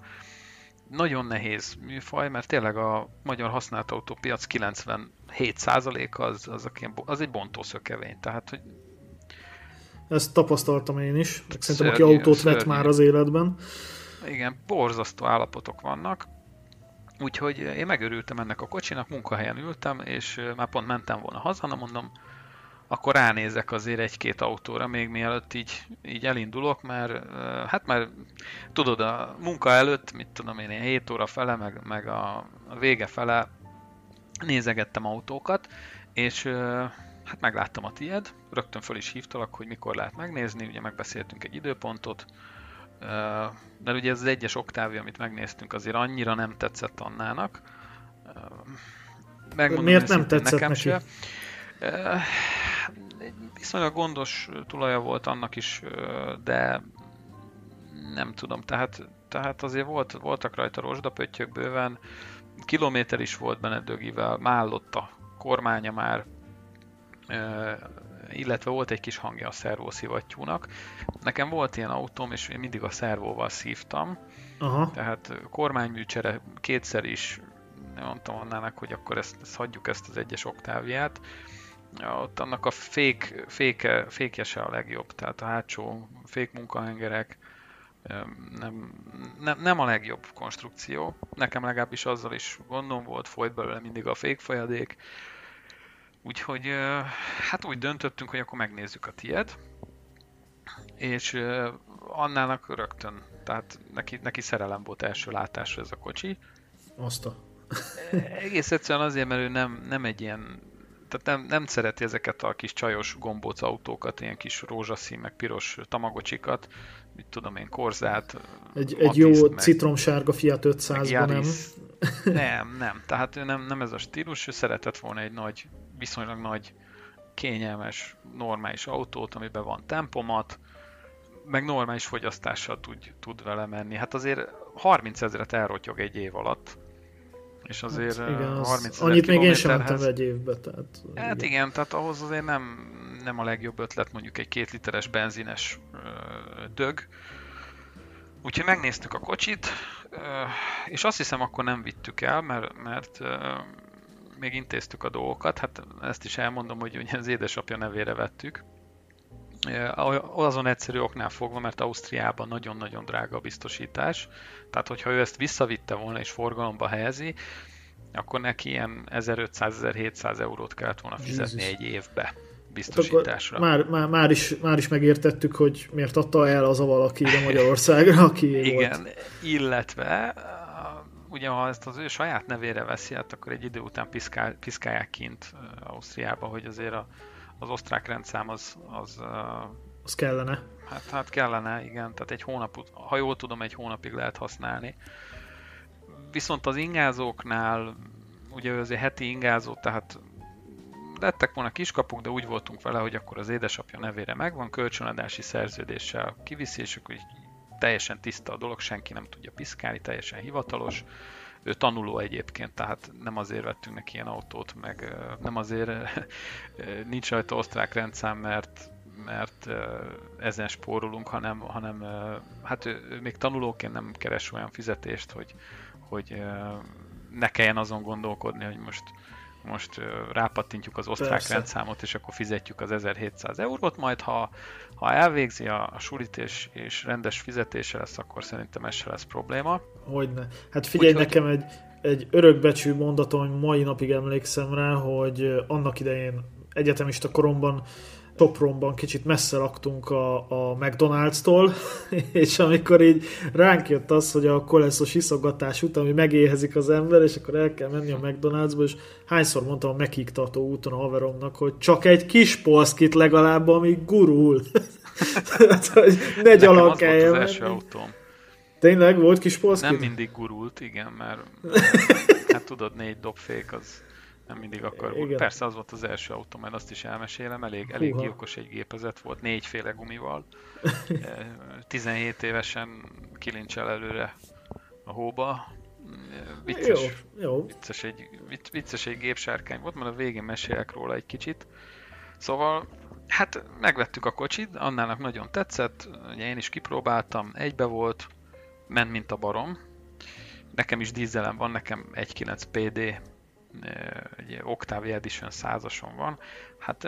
[SPEAKER 2] nagyon nehéz műfaj, mert tényleg a magyar használt autópiac 97% az, az, az egy bontószökevény, tehát hogy
[SPEAKER 1] ezt tapasztaltam én is, meg szerintem aki autót szörnyű. vett már az életben.
[SPEAKER 2] Igen, borzasztó állapotok vannak, úgyhogy én megörültem ennek a kocsinak, munkahelyen ültem, és már pont mentem volna haza, na mondom, akkor ránézek azért egy-két autóra, még mielőtt így, így elindulok, mert hát már tudod, a munka előtt, mit tudom én, 7 óra fele, meg, meg a, a vége fele nézegettem autókat, és hát megláttam a tied, rögtön föl is hívtalak, hogy mikor lehet megnézni, ugye megbeszéltünk egy időpontot, de ugye ez az egyes oktávja, amit megnéztünk, azért annyira nem tetszett Annának.
[SPEAKER 1] Megmondom Miért nem tetszett nekem neki? Se
[SPEAKER 2] viszonylag gondos tulaja volt annak is, de nem tudom, tehát, tehát azért volt, voltak rajta rozsdapöttyök bőven, kilométer is volt benne dögivel, mállott a kormánya már, illetve volt egy kis hangja a szervószivattyúnak. Nekem volt ilyen autóm, és én mindig a szervóval szívtam, Aha. tehát kormányműcsere kétszer is mondtam annának, hogy akkor ezt, ezt hagyjuk ezt az egyes oktávját, ott annak a fék, féke, fékje a legjobb, tehát a hátsó fék munkahengerek nem, nem, nem a legjobb konstrukció. Nekem legalábbis azzal is gondom volt, folyt belőle mindig a fékfolyadék. Úgyhogy hát úgy döntöttünk, hogy akkor megnézzük a tied. És Annának rögtön, tehát neki, neki szerelem volt első látásra ez a kocsi.
[SPEAKER 1] Azt a...
[SPEAKER 2] Egész egyszerűen azért, mert ő nem, nem egy ilyen tehát nem, nem szereti ezeket a kis csajos gombóc autókat, ilyen kis rózsaszín, meg piros tamagocsikat, mit tudom én, korzát,
[SPEAKER 1] Egy, egy jó meg, citromsárga Fiat 500 nem?
[SPEAKER 2] Nem, nem. Tehát ő nem, nem ez a stílus, ő szeretett volna egy nagy, viszonylag nagy, kényelmes, normális autót, amiben van tempomat, meg normális fogyasztással tud, tud vele menni. Hát azért 30 ezeret elrotyog egy év alatt és hát azért hát igen, 30
[SPEAKER 1] Annyit még én sem mentem egy évbe. Tehát,
[SPEAKER 2] hát igen. igen, tehát ahhoz azért nem, nem a legjobb ötlet mondjuk egy két literes benzines ö, dög. Úgyhogy megnéztük a kocsit, ö, és azt hiszem akkor nem vittük el, mert, mert ö, még intéztük a dolgokat. Hát ezt is elmondom, hogy ugye az édesapja nevére vettük azon egyszerű oknál fogva, mert Ausztriában nagyon-nagyon drága a biztosítás. Tehát, hogyha ő ezt visszavitte volna és forgalomba helyezi, akkor neki ilyen 1500-1700 eurót kellett volna fizetni Jézus. egy évbe biztosításra.
[SPEAKER 1] Hát már, már, már, is, már is megértettük, hogy miért adta el az a valaki ide Magyarországra, aki
[SPEAKER 2] Igen, volt. illetve ugye ha ezt az ő saját nevére veszi, hát akkor egy idő után piszkál, piszkálják kint Ausztriába, hogy azért a az osztrák rendszám az... Az,
[SPEAKER 1] az kellene.
[SPEAKER 2] Hát, hát kellene, igen. Tehát egy hónap, ha jól tudom, egy hónapig lehet használni. Viszont az ingázóknál ugye ő azért heti ingázó, tehát lettek volna kiskapuk, de úgy voltunk vele, hogy akkor az édesapja nevére megvan, kölcsönadási szerződéssel kiviszi, és akkor így teljesen tiszta a dolog, senki nem tudja piszkálni, teljesen hivatalos. Ő tanuló egyébként, tehát nem azért vettünk neki ilyen autót, meg nem azért nincs rajta osztrák rendszám, mert mert ezen spórolunk, hanem, hanem hát ő, ő még tanulóként nem keres olyan fizetést, hogy, hogy ne kelljen azon gondolkodni, hogy most most rápattintjuk az osztrák Persze. rendszámot, és akkor fizetjük az 1700 eurót, majd ha, ha elvégzi a, a sulit és, és rendes fizetése lesz, akkor szerintem ez se lesz probléma.
[SPEAKER 1] Hogyne. Hát figyelj, Úgy, nekem egy, egy örökbecsű mondatom, hogy mai napig emlékszem rá, hogy annak idején egyetemista koromban Topronban kicsit messze laktunk a, a McDonald's-tól, és amikor így ránk jött az, hogy a koleszos iszogatás után, hogy megéhezik az ember, és akkor el kell menni a McDonald'sba, és hányszor mondtam a mekik tartó úton a haveromnak, hogy csak egy kis polszkit legalább, ami gurul. Tehát, hogy ne
[SPEAKER 2] gyalogáljon. az első autóm.
[SPEAKER 1] Tényleg volt kis polszkit?
[SPEAKER 2] Nem mindig gurult, igen, mert hát tudod, négy dobfék az nem mindig akar Igen. Persze az volt az első autó, mert azt is elmesélem, elég, elég gyilkos egy gépezet volt, négyféle gumival. 17 eh, évesen kilincsel előre a hóba. Eh, vicces, jó, jó. Vicces, egy, vicces egy gépsárkány volt, mert a végén mesélek róla egy kicsit. Szóval, hát megvettük a kocsit, annának nagyon tetszett, ugye én is kipróbáltam, egybe volt, ment mint a barom. Nekem is dízelem van, nekem 1.9 PD egy Octavia Edition százason van, hát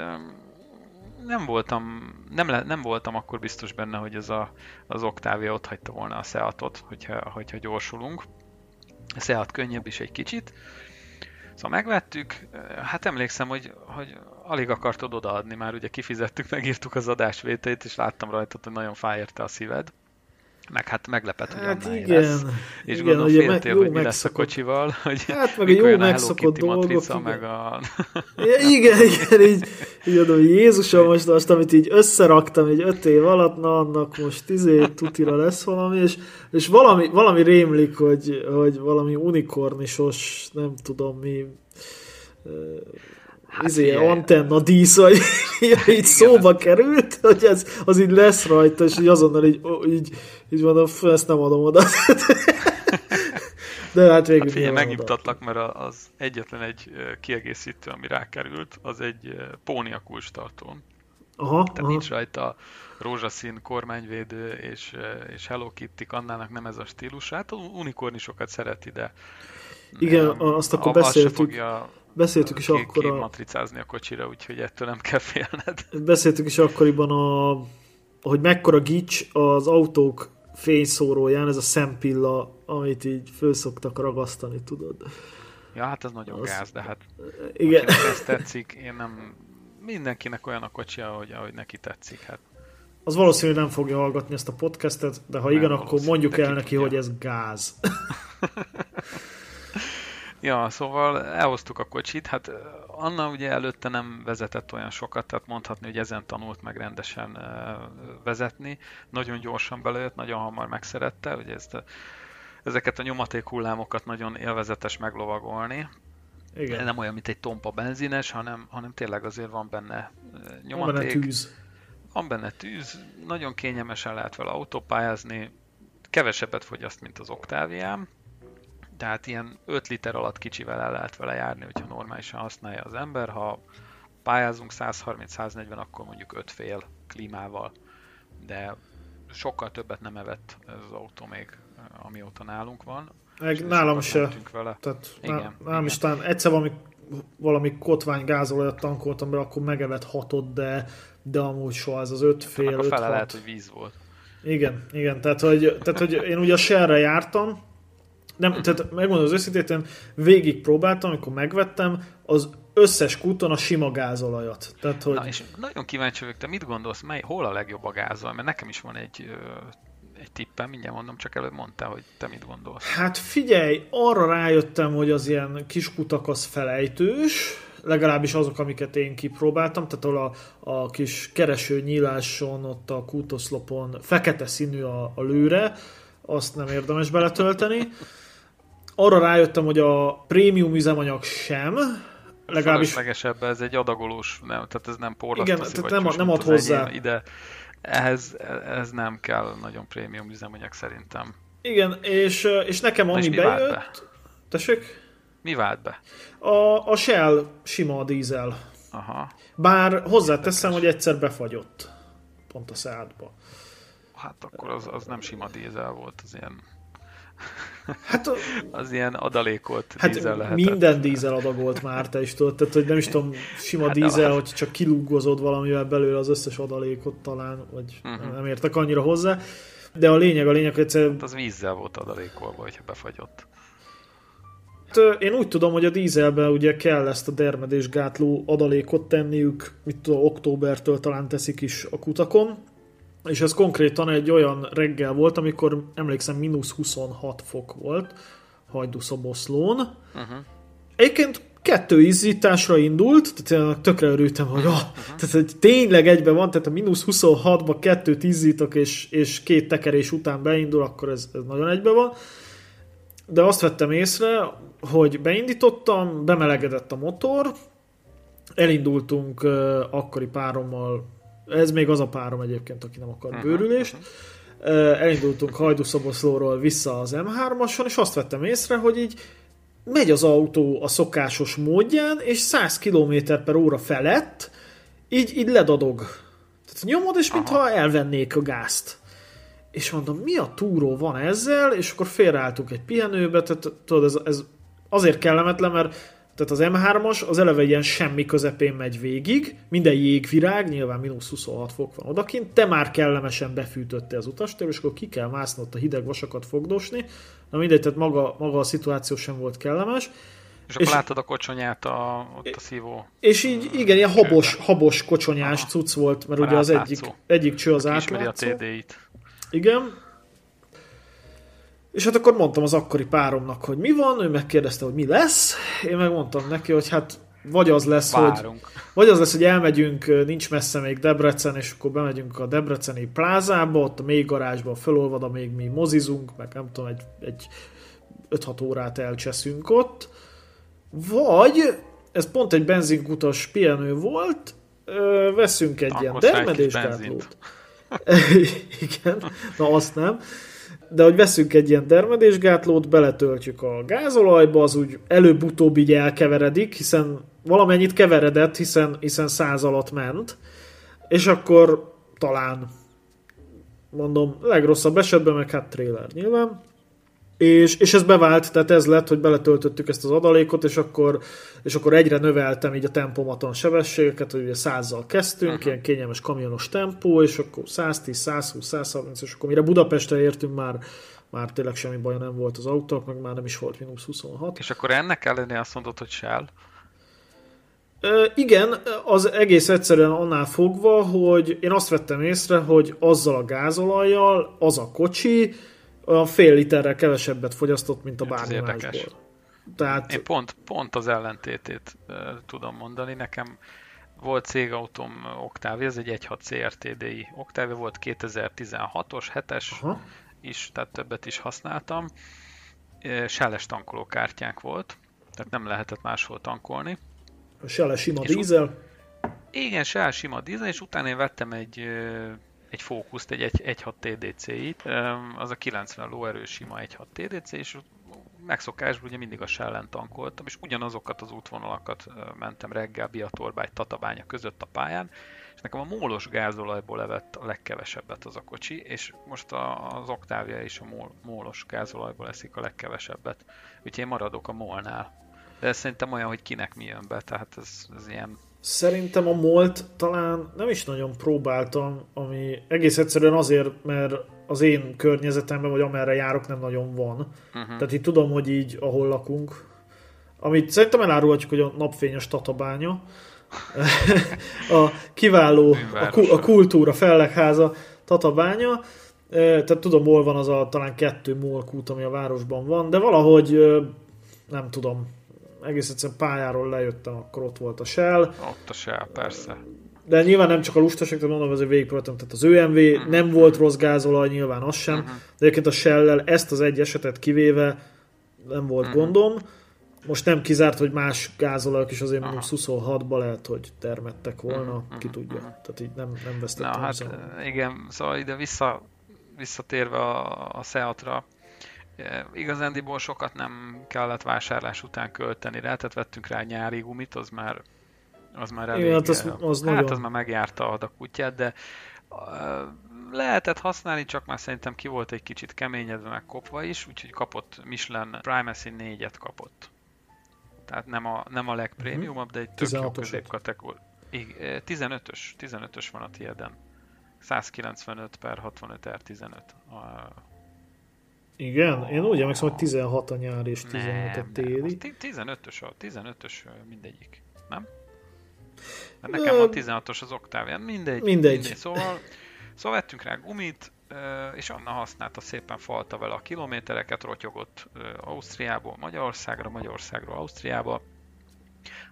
[SPEAKER 2] nem voltam, nem, le, nem voltam akkor biztos benne, hogy ez a, az Octavia ott hagyta volna a Seatot, hogyha, hogyha gyorsulunk. A Seat könnyebb is egy kicsit. Szóval megvettük, hát emlékszem, hogy, hogy alig akartod odaadni, már ugye kifizettük, megírtuk az adásvételét, és láttam rajta, hogy nagyon fáj érte a szíved meg hát meglepett, hogy hát igen, lesz. És igen, gondolom féltél, hogy mi lesz a kocsival, hogy
[SPEAKER 1] hát meg a jó megszokott dolgok. Matrica,
[SPEAKER 2] meg a...
[SPEAKER 1] igen, igen, így, így hogy Jézusom, most azt, amit így összeraktam egy öt év alatt, na annak most izé tutira lesz valami, és, és valami, valami rémlik, hogy, hogy valami unikornisos, nem tudom mi, Hát izé, antenna dísz, vagy így szóba került, hogy ez, az így lesz rajta, és így azonnal így, így, így mondom, ezt nem adom oda. De hát végül hát
[SPEAKER 2] figyelj, megnyugtatlak, mert az egyetlen egy kiegészítő, ami rákerült, az egy Pónia kulcstartón. Aha, Tehát aha. nincs rajta rózsaszín kormányvédő és, és Hello Kitty, annának nem ez a stílus. Hát unikornisokat szereti, de
[SPEAKER 1] igen, azt akkor beszéltük. Fogja beszéltük is akkor
[SPEAKER 2] a... matricázni a kocsira, úgyhogy ettől nem kell félned.
[SPEAKER 1] Beszéltük is akkoriban, a, hogy mekkora gics az autók fényszóróján, ez a szempilla, amit így föl szoktak ragasztani, tudod.
[SPEAKER 2] Ja, hát ez nagyon az... gáz, de hát
[SPEAKER 1] igen.
[SPEAKER 2] ez tetszik, én nem... Mindenkinek olyan a kocsi, ahogy, ahogy neki tetszik, hát
[SPEAKER 1] az valószínűleg nem fogja hallgatni ezt a podcastet, de ha nem igen, akkor mondjuk el neki, tudja. hogy ez gáz.
[SPEAKER 2] Ja, szóval elhoztuk a kocsit, hát Anna ugye előtte nem vezetett olyan sokat, tehát mondhatni, hogy ezen tanult meg rendesen vezetni. Nagyon gyorsan belejött, nagyon hamar megszerette, ugye ezt a, ezeket a nyomaték hullámokat nagyon élvezetes meglovagolni. Igen. Nem olyan, mint egy tompa benzines, hanem, hanem tényleg azért van benne nyomaték. Van benne tűz. Van benne tűz, nagyon kényelmesen lehet vele autópályázni, kevesebbet fogyaszt, mint az Octaviám, tehát ilyen 5 liter alatt kicsivel el lehet vele járni, hogyha normálisan használja az ember. Ha pályázunk 130-140, akkor mondjuk 5 fél klímával. De sokkal többet nem evett ez az autó még, amióta nálunk van.
[SPEAKER 1] Meg nálam se. Vele. Tehát igen, nálam is talán egyszer valami, valami kotvány gázolajat tankoltam be, akkor megevett hatot, de, de amúgy soha ez az öt fél,
[SPEAKER 2] a fele öt, lehet, hogy víz volt.
[SPEAKER 1] Igen, igen, tehát hogy, tehát, hogy én ugye a shell jártam, nem, tehát megmondom az őszintén, végig próbáltam, amikor megvettem, az összes kúton a sima gázolajat. Tehát, hogy...
[SPEAKER 2] Na, és nagyon kíváncsi vagyok, te mit gondolsz, mely, hol a legjobb a gázolaj? Mert nekem is van egy, egy tippem, mindjárt mondom, csak előbb mondtál, hogy te mit gondolsz.
[SPEAKER 1] Hát figyelj, arra rájöttem, hogy az ilyen kis kutak az felejtős, legalábbis azok, amiket én kipróbáltam, tehát ahol a, a kis kereső nyíláson, ott a kútoszlopon fekete színű a, a lőre, azt nem érdemes beletölteni. Arra rájöttem, hogy a prémium üzemanyag sem,
[SPEAKER 2] legalábbis... Feleslegesebb, ez egy adagolós, nem, tehát ez nem porlat
[SPEAKER 1] Igen, tehát nem, nem ad hozzá.
[SPEAKER 2] Ide, ehhez, ez nem kell nagyon prémium üzemanyag szerintem.
[SPEAKER 1] Igen, és, és nekem ami és bejött... Be? Tessék?
[SPEAKER 2] Mi vált be?
[SPEAKER 1] A, a Shell sima dízel.
[SPEAKER 2] Aha.
[SPEAKER 1] Bár hozzáteszem, hogy egyszer befagyott. Pont a szádba.
[SPEAKER 2] Hát akkor az, az nem sima dízel volt, az ilyen
[SPEAKER 1] Hát,
[SPEAKER 2] az ilyen adalékolt
[SPEAKER 1] hát
[SPEAKER 2] dízel lehetett.
[SPEAKER 1] minden dízel adagolt már, te is tudod, tehát hogy nem is tudom, sima hát dízel, hogy csak kilúgozod valamivel belőle az összes adalékot talán, vagy uh-huh. nem értek annyira hozzá. De a lényeg, a lényeg, hogy egyszer...
[SPEAKER 2] Hát az vízzel volt adalékolva, hogyha befagyott.
[SPEAKER 1] Hát, én úgy tudom, hogy a dízelben ugye kell ezt a dermedésgátló adalékot tenniük, mit tudom, októbertől talán teszik is a kutakon, és ez konkrétan egy olyan reggel volt, amikor emlékszem mínusz 26 fok volt Hajdúszoboszlón. Uh-huh. Egyébként kettő izzításra indult, tehát én tökre örültem, hogy oh, uh-huh. tehát, hogy tényleg egyben van, tehát a mínusz 26-ba kettőt izzítok, és, és két tekerés után beindul, akkor ez, ez nagyon egyben van. De azt vettem észre, hogy beindítottam, bemelegedett a motor, elindultunk uh, akkori párommal ez még az a párom egyébként, aki nem akar bőrülést. Elindultunk Hajdúszoboszlóról vissza az M3-ason, és azt vettem észre, hogy így megy az autó a szokásos módján, és 100 km per óra felett így, így ledadog. Tehát nyomod, és mintha elvennék a gázt. És mondom, mi a túró van ezzel, és akkor félreálltunk egy pihenőbe, tehát tudod, ez, ez azért kellemetlen, mert tehát az M3-as az eleve ilyen semmi közepén megy végig, minden jégvirág, nyilván mínusz 26 fok van odakint, te már kellemesen befűtötte az utastér, és akkor ki kell mászni ott a hideg vasakat fogdosni. Na mindegy, tehát maga, maga a szituáció sem volt kellemes.
[SPEAKER 2] És akkor és, láttad a kocsonyát a, ott a szívó.
[SPEAKER 1] És így, igen, ilyen habos, habos kocsonyás Aha. cucc volt, mert már ugye az egyik, egyik cső az átlátszó.
[SPEAKER 2] a TD-it.
[SPEAKER 1] Igen, és hát akkor mondtam az akkori páromnak, hogy mi van, ő megkérdezte, hogy mi lesz, én megmondtam neki, hogy hát vagy az lesz, Várunk. hogy vagy az lesz, hogy elmegyünk, nincs messze még Debrecen, és akkor bemegyünk a Debreceni plázába, ott a mély garázsba fölolvad, még mi mozizunk, meg nem tudom, egy, egy 5-6 órát elcseszünk ott, vagy ez pont egy benzinkutas pihenő volt, veszünk egy Tankos ilyen dermedésgátlót. Igen, na azt nem de hogy veszünk egy ilyen termedésgátlót, beletöltjük a gázolajba, az úgy előbb-utóbb így elkeveredik, hiszen valamennyit keveredett, hiszen, hiszen száz alatt ment, és akkor talán mondom, legrosszabb esetben meg hát trailer nyilván, és, és ez bevált, tehát ez lett, hogy beletöltöttük ezt az adalékot, és akkor, és akkor egyre növeltem így a tempomaton sebességeket, hogy ugye százzal kezdtünk, uh-huh. ilyen kényelmes kamionos tempó, és akkor 110, 120, 130, és akkor mire Budapestre értünk már már tényleg semmi baj nem volt az autók, meg már nem is volt mínusz 26.
[SPEAKER 2] És akkor ennek ellenére azt mondod, hogy Shell?
[SPEAKER 1] Ö, igen, az egész egyszerűen annál fogva, hogy én azt vettem észre, hogy azzal a gázolajjal az a kocsi, olyan fél literrel kevesebbet fogyasztott, mint a bármi másból.
[SPEAKER 2] Tehát... Én pont, pont az ellentétét uh, tudom mondani. Nekem volt cégautóm Octavia, ez egy 1.6 CRTDI Octavia, volt 2016-os, 7-es Aha. is, tehát többet is használtam. Selles tankolókártyánk volt, tehát nem lehetett máshol tankolni.
[SPEAKER 1] A Selles sima dízel?
[SPEAKER 2] Igen, Shell sima dízel, és utána én vettem egy egy fókuszt, egy 1.6 TDC-it, az a 90 lóerő sima 1.6 TDC, és megszokásból ugye mindig a Shell-en tankoltam, és ugyanazokat az útvonalakat mentem reggel Biatorbágy, Tatabánya között a pályán, és nekem a mólos gázolajból levett a legkevesebbet az a kocsi, és most az Octavia is a mólos gázolajból eszik a legkevesebbet. Úgyhogy én maradok a molnál. De ez szerintem olyan, hogy kinek mi jön be, tehát ez, ez ilyen
[SPEAKER 1] Szerintem a Molt talán nem is nagyon próbáltam, ami egész egyszerűen azért, mert az én környezetemben, vagy amerre járok, nem nagyon van. Uh-huh. Tehát itt tudom, hogy így, ahol lakunk, amit szerintem elárulhatjuk, hogy a napfényes tatabánya, a kiváló, a, a kultúra fellegháza tatabánya, tehát tudom, hol van az a talán kettő molkút, ami a városban van, de valahogy nem tudom, egész egyszerűen pályáról lejöttem, akkor ott volt a Shell.
[SPEAKER 2] Ott a Shell, persze.
[SPEAKER 1] De nyilván nem csak a lustaság, tehát mondom, azért végigpróbáltam, tehát az ÖMV uh-huh. nem volt rossz gázolaj, nyilván az sem, uh-huh. de egyébként a shell ezt az egy esetet kivéve nem volt uh-huh. gondom. Most nem kizárt, hogy más gázolajok is azért mondom 26-ba lehet, hogy termettek volna, uh-huh. ki tudja. Uh-huh. Tehát így nem, nem vesztettem.
[SPEAKER 2] Na hát szóval. igen, szóval ide vissza, visszatérve a, a Seatra, igazándiból sokat nem kellett vásárlás után költeni rá, tehát vettünk rá nyári gumit, az már az már elég,
[SPEAKER 1] Igen, hát az, az,
[SPEAKER 2] hát nagyon... az már megjárta a kutyát, de lehetett használni, csak már szerintem ki volt egy kicsit keményedve, meg kopva is, úgyhogy kapott Michelin Primacy 4-et kapott. Tehát nem a, nem a legprémiumabb, de egy tök jó középkategória. 15-ös, 15-ös van a tiéden. 195 per 65 R15. A...
[SPEAKER 1] Igen? Én úgy emlékszem, hogy 16 a nyár és 15 a téli.
[SPEAKER 2] 15-ös, a 15-ös mindegyik, nem? Mert nekem van 16-os az Octavian, mindegy.
[SPEAKER 1] Mindegy. mindegy.
[SPEAKER 2] Szóval, szóval vettünk rá gumit, és Anna használta szépen falta vele a kilométereket, rotyogott Ausztriából Magyarországra, Magyarországról Ausztriába.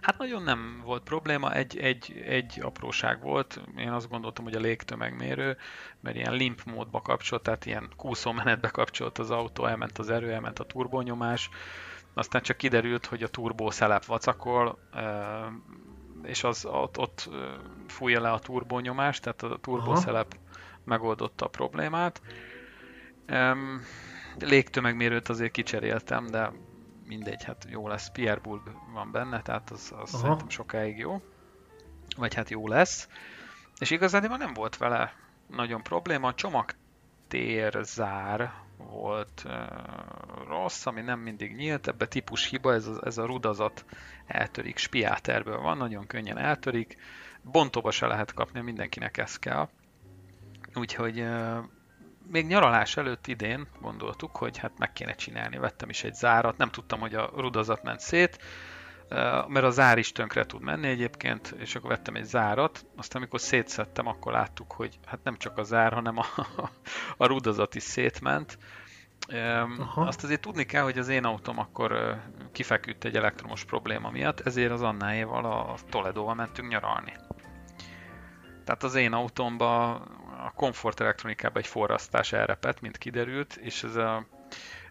[SPEAKER 2] Hát nagyon nem volt probléma, egy, egy, egy apróság volt, én azt gondoltam, hogy a légtömegmérő, mert ilyen limp módba kapcsolt, tehát ilyen kúszó menetbe kapcsolt az autó, elment az erő, elment a turbonyomás, aztán csak kiderült, hogy a turbószelep vacakol, és az ott, ott fújja le a turbónyomást, tehát a turbószelep megoldotta a problémát. Légtömegmérőt azért kicseréltem, de mindegy, hát jó lesz. Pierre Bulb van benne, tehát az, az szerintem sokáig jó. Vagy hát jó lesz. És igazán nem volt vele nagyon probléma. A csomagtér zár volt uh, rossz, ami nem mindig nyílt, ebbe típus hiba, ez a, ez a rudazat eltörik, spiáterből van, nagyon könnyen eltörik, bontóba se lehet kapni, mindenkinek ez kell. Úgyhogy uh, még nyaralás előtt idén gondoltuk, hogy hát meg kéne csinálni, vettem is egy zárat, nem tudtam, hogy a rudazat ment szét, mert a zár is tönkre tud menni egyébként, és akkor vettem egy zárat, aztán amikor szétszettem, akkor láttuk, hogy hát nem csak a zár, hanem a, a rudazat is szétment. Aha. Azt azért tudni kell, hogy az én autóm akkor kifeküdt egy elektromos probléma miatt, ezért az Annáéval a Toledóval mentünk nyaralni. Tehát az én autómba a komfort elektronikába egy forrasztás elrepett, mint kiderült, és ez a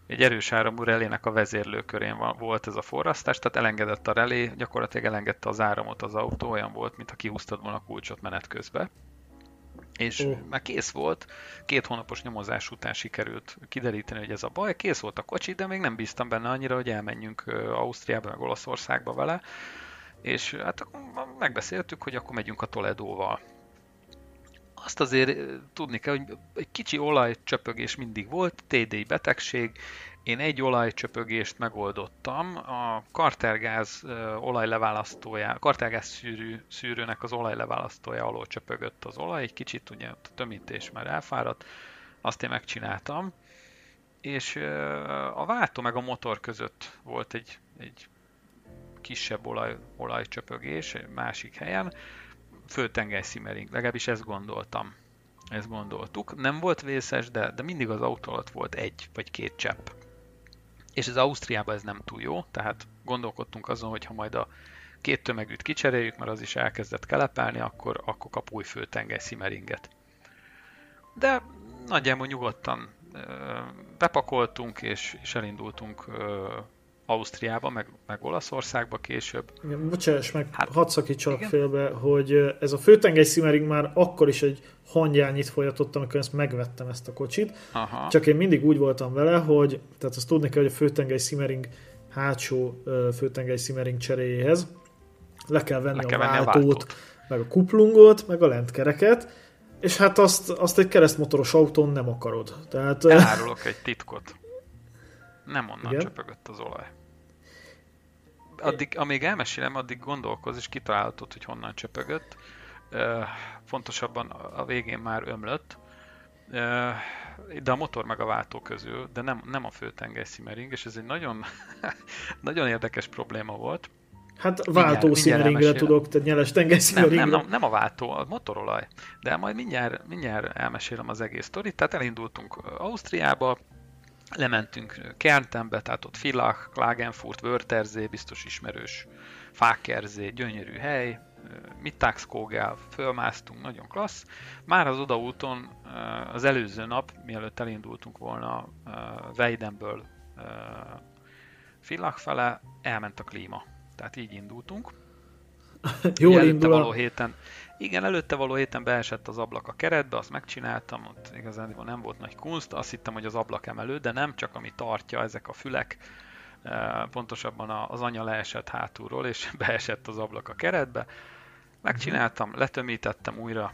[SPEAKER 2] egy erős áramú relének a vezérlőkörén volt ez a forrasztás, tehát elengedett a relé, gyakorlatilag elengedte az áramot az autó, olyan volt, mintha kihúztad volna a kulcsot menet közben. És oh. már kész volt, két hónapos nyomozás után sikerült kideríteni, hogy ez a baj, kész volt a kocsi, de még nem bíztam benne annyira, hogy elmenjünk Ausztriába, meg Olaszországba vele, és hát megbeszéltük, hogy akkor megyünk a Toledóval azt azért tudni kell, hogy egy kicsi olajcsöpögés mindig volt, TDI betegség, én egy olajcsöpögést megoldottam, a kartergáz olajleválasztója, kartergáz szűrő, szűrőnek az olajleválasztója alól csöpögött az olaj, egy kicsit ugye a tömítés már elfáradt, azt én megcsináltam, és a váltó meg a motor között volt egy, egy kisebb olaj, olajcsöpögés másik helyen, föltengely szimmering, legalábbis ezt gondoltam. Ezt gondoltuk. Nem volt vészes, de, de mindig az autó alatt volt egy vagy két csepp. És az Ausztriában ez nem túl jó, tehát gondolkodtunk azon, hogy ha majd a két tömegűt kicseréljük, mert az is elkezdett kelepelni, akkor, akkor kap új főtengely szimmeringet. De nagyjából nyugodtan bepakoltunk, és, és elindultunk Ausztriába, meg, meg Olaszországba később.
[SPEAKER 1] Igen, bocsáss meg, hát, hadd szakítsalak igen. félbe, hogy ez a főtengely Simmering már akkor is egy hangyányit folyatottam, amikor ezt megvettem ezt a kocsit. Aha. Csak én mindig úgy voltam vele, hogy, tehát azt tudni kell, hogy a főtengely Simmering hátsó főtengely Simmering cseréjéhez le kell venni, le kell a, venni váltót, a váltót, meg a kuplungot, meg a lentkereket, és hát azt, azt egy keresztmotoros autón nem akarod. Tehát,
[SPEAKER 2] Elárulok egy titkot. Nem onnan Igen? csöpögött az olaj addig, amíg elmesélem, addig gondolkoz, és kitalálhatod, hogy honnan csöpögött. Fontosabban a végén már ömlött, de a motor meg a váltó közül, de nem, nem a főtengely szimmering, és ez egy nagyon, nagyon érdekes probléma volt.
[SPEAKER 1] Hát váltó szimmeringre tudok, tehát nyeles tengely
[SPEAKER 2] nem, nem, nem, nem, a váltó, a motorolaj. De majd mindjárt, mindjárt elmesélem az egész sztorit. Tehát elindultunk Ausztriába, lementünk Kerntenbe, tehát ott Villach, Klagenfurt, Wörthersee, biztos ismerős, Fákerzé, gyönyörű hely, Mittagskogel, fölmásztunk, nagyon klassz. Már az odaúton az előző nap, mielőtt elindultunk volna Weidenből Villach fele, elment a klíma. Tehát így indultunk.
[SPEAKER 1] Jól indul
[SPEAKER 2] való héten, igen, előtte való héten beesett az ablak a keretbe, azt megcsináltam, ott igazán nem volt nagy kunst, azt hittem, hogy az ablak emelő, de nem, csak ami tartja ezek a fülek, eh, pontosabban az anya leesett hátulról, és beesett az ablak a keretbe. Megcsináltam, letömítettem újra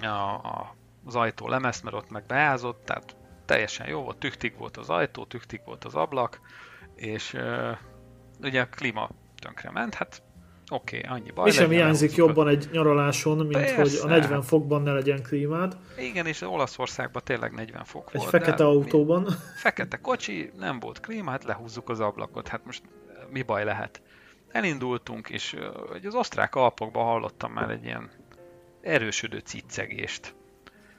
[SPEAKER 2] a, a, az ajtó lemezt, mert ott meg beázott, tehát teljesen jó volt, tüktig volt az ajtó, tüktig volt az ablak, és uh, ugye a klíma tönkre ment, hát oké, okay, annyi baj.
[SPEAKER 1] Mi sem hiányzik jobban egy nyaraláson, mint Persze. hogy a 40 fokban ne legyen klímád.
[SPEAKER 2] Igen, és Olaszországban tényleg 40 fok
[SPEAKER 1] egy volt. Egy fekete autóban. Mi,
[SPEAKER 2] fekete kocsi, nem volt klíma, hát lehúzzuk az ablakot. Hát most mi baj lehet? Elindultunk, és hogy az osztrák alpokban hallottam már egy ilyen erősödő ciccegést.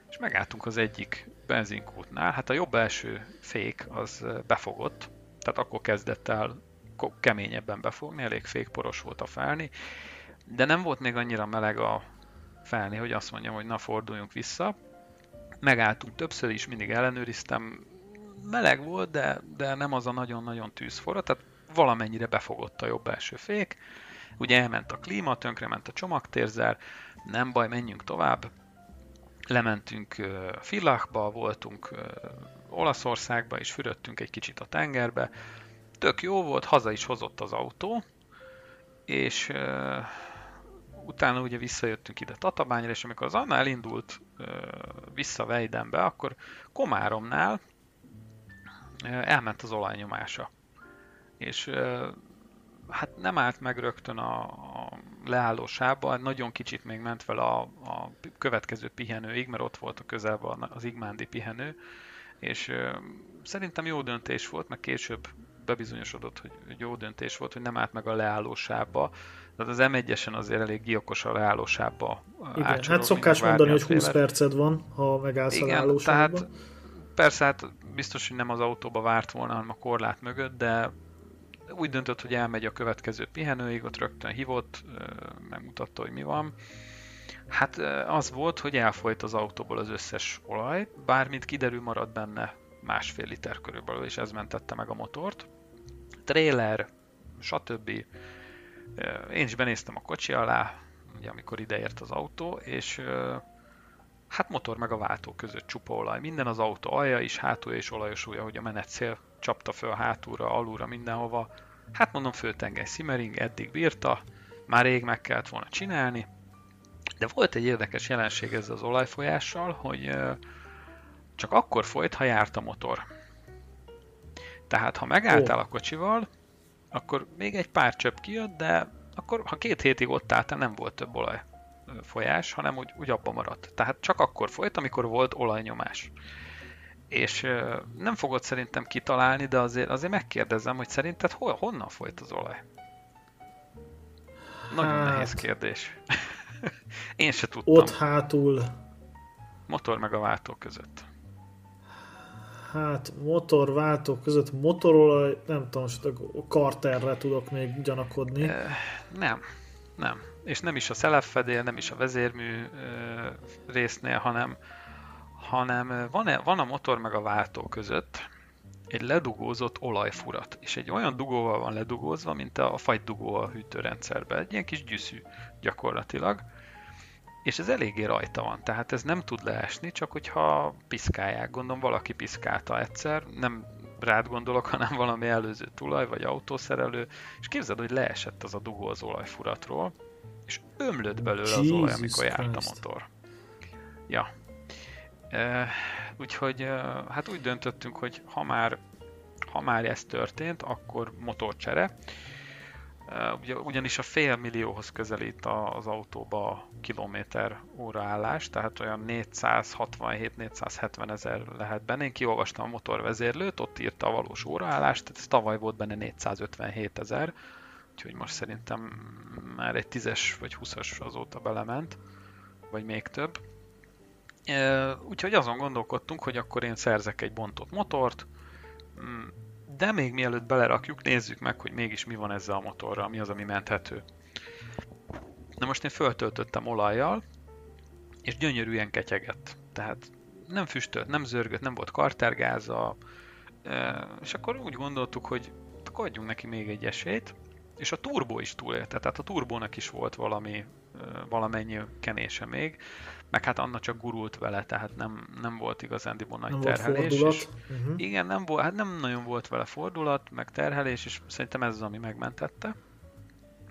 [SPEAKER 2] És megálltunk az egyik benzinkútnál, hát a jobb első fék az befogott, tehát akkor kezdett el keményebben befogni, elég fékporos volt a felni, de nem volt még annyira meleg a felni, hogy azt mondjam, hogy na forduljunk vissza. Megálltunk többször is, mindig ellenőriztem, meleg volt, de, de nem az a nagyon-nagyon tűzforra, tehát valamennyire befogott a jobb első fék. Ugye elment a klíma, tönkrement a csomagtérzár, nem baj, menjünk tovább. Lementünk Fillachba, voltunk Olaszországba, és fürödtünk egy kicsit a tengerbe tök jó volt, haza is hozott az autó, és uh, utána ugye visszajöttünk ide Tatabányra, és amikor az Anna elindult uh, vissza Vejdenbe, akkor Komáromnál uh, elment az olajnyomása. És uh, hát nem állt meg rögtön a, a leállósába, nagyon kicsit még ment fel a, a következő pihenőig, mert ott volt a közelben az Igmándi pihenő, és uh, szerintem jó döntés volt, mert később bebizonyosodott, hogy jó döntés volt, hogy nem állt meg a leállósába. Tehát az M1-esen azért elég gyilkos a leállósába
[SPEAKER 1] Igen, hát szokás mondani, hogy 20 perced van, ha megállsz Igen, a leállósába. Tehát
[SPEAKER 2] persze, hát biztos, hogy nem az autóba várt volna, hanem a korlát mögött, de úgy döntött, hogy elmegy a következő pihenőig, ott rögtön hívott, megmutatta, hogy mi van. Hát az volt, hogy elfolyt az autóból az összes olaj, bármint kiderül, maradt benne másfél liter körülbelül, és ez mentette meg a motort. Trailer, stb. Én is benéztem a kocsi alá, ugye amikor ideért az autó, és hát motor meg a váltó között csupa olaj. Minden az autó alja is, hátulja is olajos újja, hogy a menetszél csapta föl hátulra, alulra, mindenhova. Hát mondom, főtengely Simmering eddig bírta, már rég meg kellett volna csinálni, de volt egy érdekes jelenség ezzel az olajfolyással, hogy csak akkor folyt, ha járt a motor. Tehát ha megálltál oh. a kocsival, akkor még egy pár csöpp kijött, de akkor ha két hétig ott álltál, nem volt több olaj folyás, hanem úgy, úgy abba maradt. Tehát csak akkor folyt, amikor volt olajnyomás. És nem fogod szerintem kitalálni, de azért, azért megkérdezem, hogy szerinted hol, honnan folyt az olaj? Nagyon hát... nehéz kérdés. Én se tudtam.
[SPEAKER 1] Ott hátul.
[SPEAKER 2] Motor meg a váltó között.
[SPEAKER 1] Hát motorváltó között motorolaj, nem tudom, a karterre tudok még gyanakodni.
[SPEAKER 2] Nem, nem. És nem is a szeleffedél, nem is a vezérmű résznél, hanem, hanem van, -e, van a motor meg a váltó között egy ledugózott olajfurat, és egy olyan dugóval van ledugózva, mint a dugó a hűtőrendszerben, egy ilyen kis gyűszű gyakorlatilag, és ez eléggé rajta van, tehát ez nem tud leesni, csak hogyha piszkálják. Gondolom valaki piszkálta egyszer, nem rád gondolok, hanem valami előző tulaj, vagy autószerelő, és képzeld, hogy leesett az a dugó az olajfuratról, és ömlött belőle Jesus az olaj, amikor Christ. járt a motor. Ja. E, úgyhogy hát úgy döntöttünk, hogy ha már, ha már ez történt, akkor motorcsere. Ugyanis a fél millióhoz közelít az autóba a kilométer óra állás, tehát olyan 467-470 ezer lehet benne. Én kiolvastam a motorvezérlőt, ott írta a valós óraállást, tehát tavaly volt benne 457 ezer, úgyhogy most szerintem már egy 10-es vagy 20-as azóta belement, vagy még több. Úgyhogy azon gondolkodtunk, hogy akkor én szerzek egy bontott motort, mm, de még mielőtt belerakjuk, nézzük meg, hogy mégis mi van ezzel a motorral, mi az, ami menthető. Na most én föltöltöttem olajjal, és gyönyörűen ketyegett. Tehát nem füstölt, nem zörgött, nem volt kartergáza, és akkor úgy gondoltuk, hogy akkor adjunk neki még egy esélyt, és a turbo is túlélte, tehát a turbónak is volt valami, valamennyi kenése még, meg hát Anna csak gurult vele, tehát nem, nem volt igazándiból nagy nem terhelés. Volt és uh-huh. Igen, nem, volt, hát nem nagyon volt vele fordulat, meg terhelés, és szerintem ez az, ami megmentette.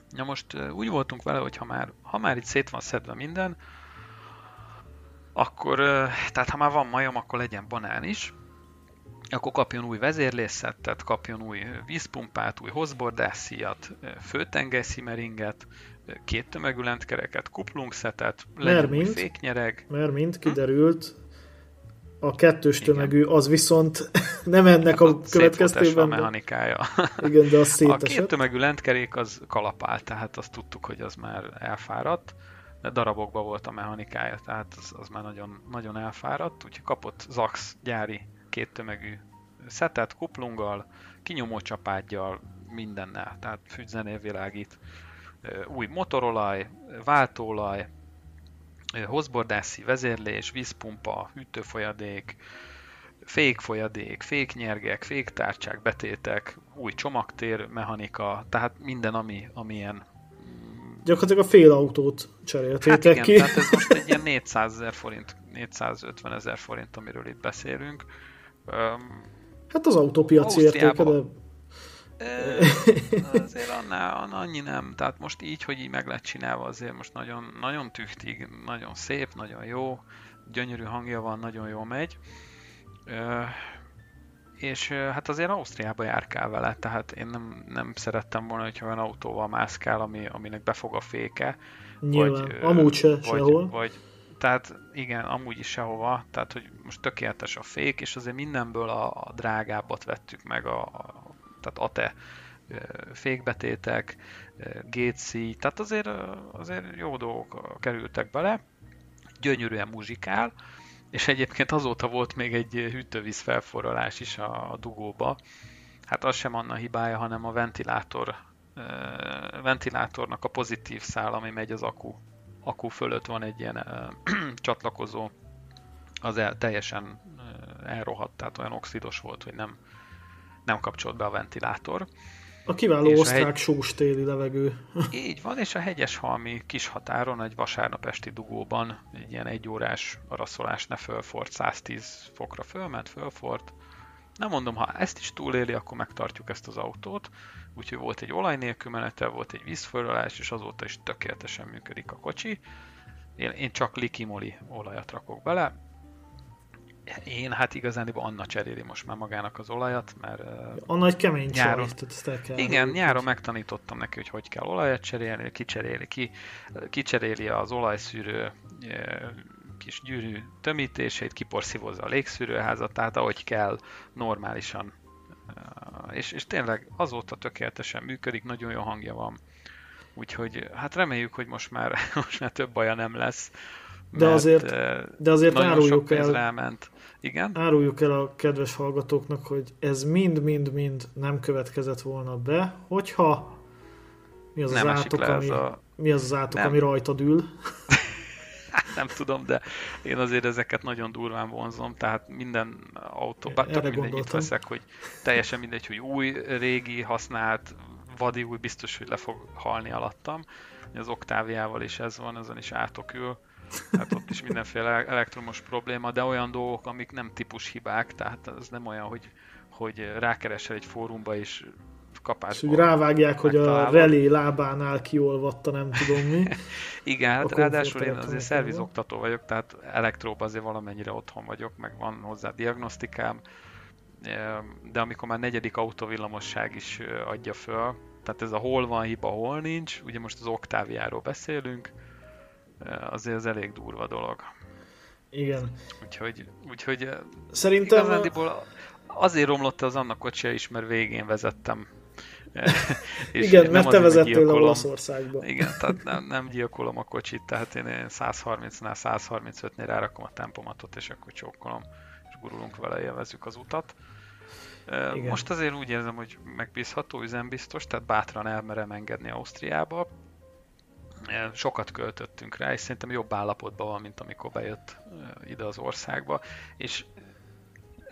[SPEAKER 2] Na most úgy voltunk vele, hogy ha már, ha már itt szét van szedve minden, akkor, tehát ha már van majom, akkor legyen banán is, akkor kapjon új vezérlészettet, kapjon új vízpumpát, új hozbordászíjat, főtengelyszimeringet, két tömegű lentkereket, kuplungszetet, legyen új féknyereg.
[SPEAKER 1] Mert mint kiderült, a kettős tömegű az viszont nem ennek hát a következtében.
[SPEAKER 2] a mechanikája.
[SPEAKER 1] Igen, de az szétesett.
[SPEAKER 2] A két tömegű lentkerék az kalapál, tehát azt tudtuk, hogy az már elfáradt, de darabokban volt a mechanikája, tehát az, az már nagyon, nagyon elfáradt, úgyhogy kapott Zax gyári két tömegű szetet, kuplunggal, kinyomó csapágyjal, mindennel, tehát fűzenél világít. Új motorolaj, váltóolaj, hozbordászi vezérlés, vízpumpa, hűtőfolyadék, fékfolyadék, féknyergek, féktárcsák, betétek, új csomagtér mechanika, tehát minden, ami, ami ilyen
[SPEAKER 1] Gyakorlatilag a fél autót cseréltétek hát igen,
[SPEAKER 2] ki. tehát ez most egy ilyen 400 ezer forint, 450 ezer forint, amiről itt beszélünk. Um,
[SPEAKER 1] hát az autópiaci értéke, de...
[SPEAKER 2] azért annál, annyi nem. Tehát most így, hogy így meg lett csinálva, azért most nagyon, nagyon tüchtig, nagyon szép, nagyon jó, gyönyörű hangja van, nagyon jó megy és hát azért Ausztriába járkál vele, tehát én nem, nem szerettem volna, hogyha olyan autóval mászkál, ami, aminek befog a féke.
[SPEAKER 1] Nyilván, vagy, amúgy se,
[SPEAKER 2] vagy,
[SPEAKER 1] sehol.
[SPEAKER 2] Vagy, tehát igen, amúgy is sehova, tehát hogy most tökéletes a fék, és azért mindenből a, a drágábbat vettük meg, a, a, tehát ATE fékbetétek, GC, tehát azért, azért jó dolgok kerültek bele, gyönyörűen muzsikál, és egyébként azóta volt még egy hűtővíz felforralás is a, a dugóba. Hát az sem Anna hibája, hanem a ventilátor, ventilátornak a pozitív szál, ami megy az akku. Akku fölött van egy ilyen csatlakozó, az el, teljesen elrohadt, tehát olyan oxidos volt, hogy nem, nem kapcsolt be a ventilátor.
[SPEAKER 1] A kiváló és osztrák a hegy... sós téli levegő.
[SPEAKER 2] Így van, és a hegyeshalmi kis határon, egy vasárnap esti dugóban, egy ilyen egyórás araszolás ne fölfort, 110 fokra fölment, fölfort. Nem mondom, ha ezt is túléli, akkor megtartjuk ezt az autót. Úgyhogy volt egy olaj nélkül menete, volt egy vízforralás, és azóta is tökéletesen működik a kocsi. Én, én csak likimoli olajat rakok bele, én hát igazán Anna cseréli most már magának az olajat, mert...
[SPEAKER 1] Anna egy kemény
[SPEAKER 2] nyáron, kell Igen, nyáron megtanítottam neki, hogy hogy kell olajat cserélni, kicseréli, ki, kicseréli az olajszűrő kis gyűrű tömítését, kiporszívozza a légszűrőházat, tehát ahogy kell, normálisan. És, és tényleg azóta tökéletesen működik, nagyon jó hangja van. Úgyhogy hát reméljük, hogy most már, most már több baja nem lesz.
[SPEAKER 1] De azért, de azért áruljuk el,
[SPEAKER 2] ráment. Igen?
[SPEAKER 1] áruljuk el a kedves hallgatóknak, hogy ez mind-mind-mind nem következett volna be, hogyha mi az nem az átok, ami, a... mi az, az átok, nem. ami rajtad ül.
[SPEAKER 2] nem tudom, de én azért ezeket nagyon durván vonzom, tehát minden autó, bár tök mindegy, itt veszek, hogy teljesen mindegy, hogy új, régi, használt, vadi új, biztos, hogy le fog halni alattam. Az Oktáviával is ez van, azon is átok ül hát ott is mindenféle elektromos probléma, de olyan dolgok, amik nem típus hibák, tehát az nem olyan, hogy, hogy rákeresel egy fórumba és kapás. És
[SPEAKER 1] úgy rávágják, hogy a relé lábánál kiolvatta, nem tudom mi.
[SPEAKER 2] Igen, hát ráadásul én azért szervizoktató vagyok, tehát elektróban azért valamennyire otthon vagyok, meg van hozzá diagnosztikám, de amikor már negyedik autóvillamosság is adja föl, tehát ez a hol van hiba, hol nincs, ugye most az oktáviáról beszélünk, azért az elég durva dolog.
[SPEAKER 1] Igen.
[SPEAKER 2] Úgyhogy, úgyhogy
[SPEAKER 1] Szerintem
[SPEAKER 2] igazándiból azért romlott az annak kocsia is, mert végén vezettem.
[SPEAKER 1] és Igen, mert te vezettél a Olaszországba.
[SPEAKER 2] Igen, tehát nem, nem gyilkolom a kocsit, tehát én 130-nál 135-nél rárakom a tempomatot, és akkor csókolom, és gurulunk vele, élvezzük az utat. Igen. Most azért úgy érzem, hogy megbízható, üzembiztos, tehát bátran elmerem engedni Ausztriába sokat költöttünk rá, és szerintem jobb állapotban van, mint amikor bejött ide az országba, és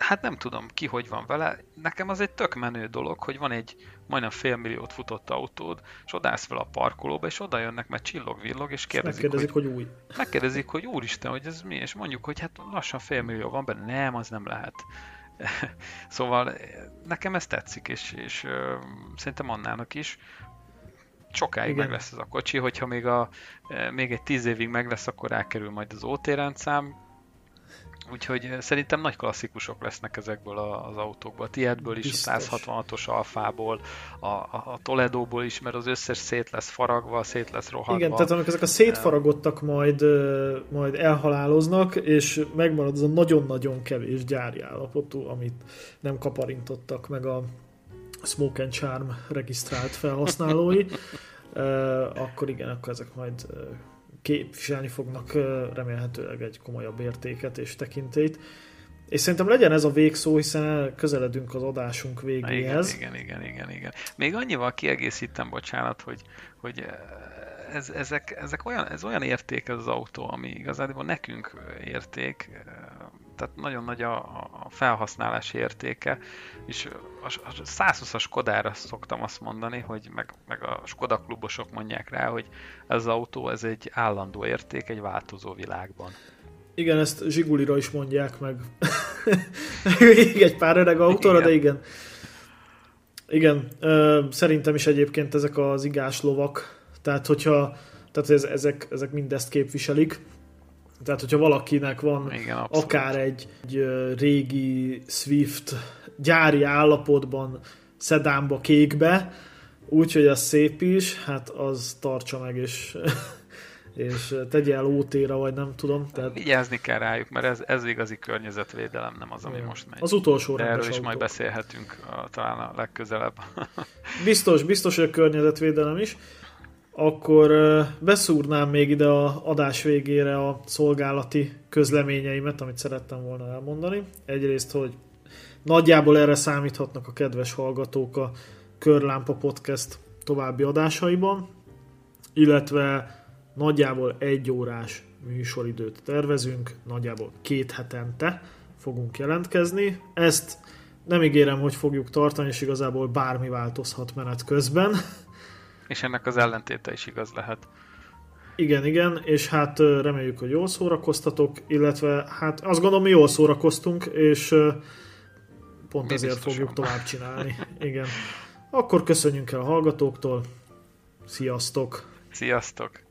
[SPEAKER 2] hát nem tudom ki, hogy van vele. Nekem az egy tök menő dolog, hogy van egy majdnem félmilliót futott autód, és odász fel a parkolóba, és oda jönnek, mert csillog-villog, és kérdezik,
[SPEAKER 1] megkérdezik, hogy, hogy új.
[SPEAKER 2] Megkérdezik, hogy úristen, hogy ez mi, és mondjuk, hogy hát lassan félmillió van benne. Nem, az nem lehet. szóval nekem ez tetszik, és, és szerintem Annának is. Sokáig Igen. meg lesz ez a kocsi, hogyha még, a, még egy tíz évig meg lesz, akkor rákerül majd az OT rendszám, Úgyhogy eh, szerintem nagy klasszikusok lesznek ezekből az autókból. A Tiedből is, Biztos. a 166-os Alfából, a, a, a Toledóból is, mert az összes szét lesz faragva, szét lesz rohadva.
[SPEAKER 1] Igen, tehát amikor ezek a szétfaragottak majd, majd elhaláloznak, és megmarad az a nagyon-nagyon kevés gyári állapotú, amit nem kaparintottak meg a Smoke and Charm regisztrált felhasználói, akkor igen, akkor ezek majd képviselni fognak remélhetőleg egy komolyabb értéket és tekintélyt. És szerintem legyen ez a végszó, hiszen közeledünk az adásunk végéhez.
[SPEAKER 2] Igen, igen, igen, igen, igen. Még annyival kiegészítem, bocsánat, hogy, hogy ez, ezek, ezek olyan, ez olyan érték ez az autó, ami igazából nekünk érték, tehát nagyon nagy a, a felhasználási értéke, és a, a 120-as Skodára szoktam azt mondani, hogy meg, meg a Skoda klubosok mondják rá, hogy ez az autó ez egy állandó érték egy változó világban.
[SPEAKER 1] Igen, ezt Zsigulira is mondják meg. Még egy pár öreg autóra, igen. de igen. Igen, szerintem is egyébként ezek az igás lovak, tehát hogyha tehát ez, ezek, ezek mindezt képviselik. Tehát, hogyha valakinek van Igen, akár egy, egy régi Swift gyári állapotban, szedánba, kékbe, úgyhogy az szép is, hát az tartsa meg, és, és tegye el ótéra, vagy nem tudom.
[SPEAKER 2] Tehát... Vigyázni kell rájuk, mert ez, ez igazi környezetvédelem, nem az, ami ja. most megy.
[SPEAKER 1] Az utolsó
[SPEAKER 2] De erről is autó. majd beszélhetünk a, talán a legközelebb.
[SPEAKER 1] biztos, biztos, hogy a környezetvédelem is akkor beszúrnám még ide a adás végére a szolgálati közleményeimet, amit szerettem volna elmondani. Egyrészt, hogy nagyjából erre számíthatnak a kedves hallgatók a Körlámpa Podcast további adásaiban, illetve nagyjából egy órás műsoridőt tervezünk, nagyjából két hetente fogunk jelentkezni. Ezt nem ígérem, hogy fogjuk tartani, és igazából bármi változhat menet közben.
[SPEAKER 2] És ennek az ellentéte is igaz lehet.
[SPEAKER 1] Igen, igen, és hát reméljük, hogy jól szórakoztatok, illetve hát azt gondolom, mi jól szórakoztunk, és pont mi ezért biztosan. fogjuk tovább csinálni. Igen. Akkor köszönjünk el a hallgatóktól. Sziasztok!
[SPEAKER 2] Sziasztok!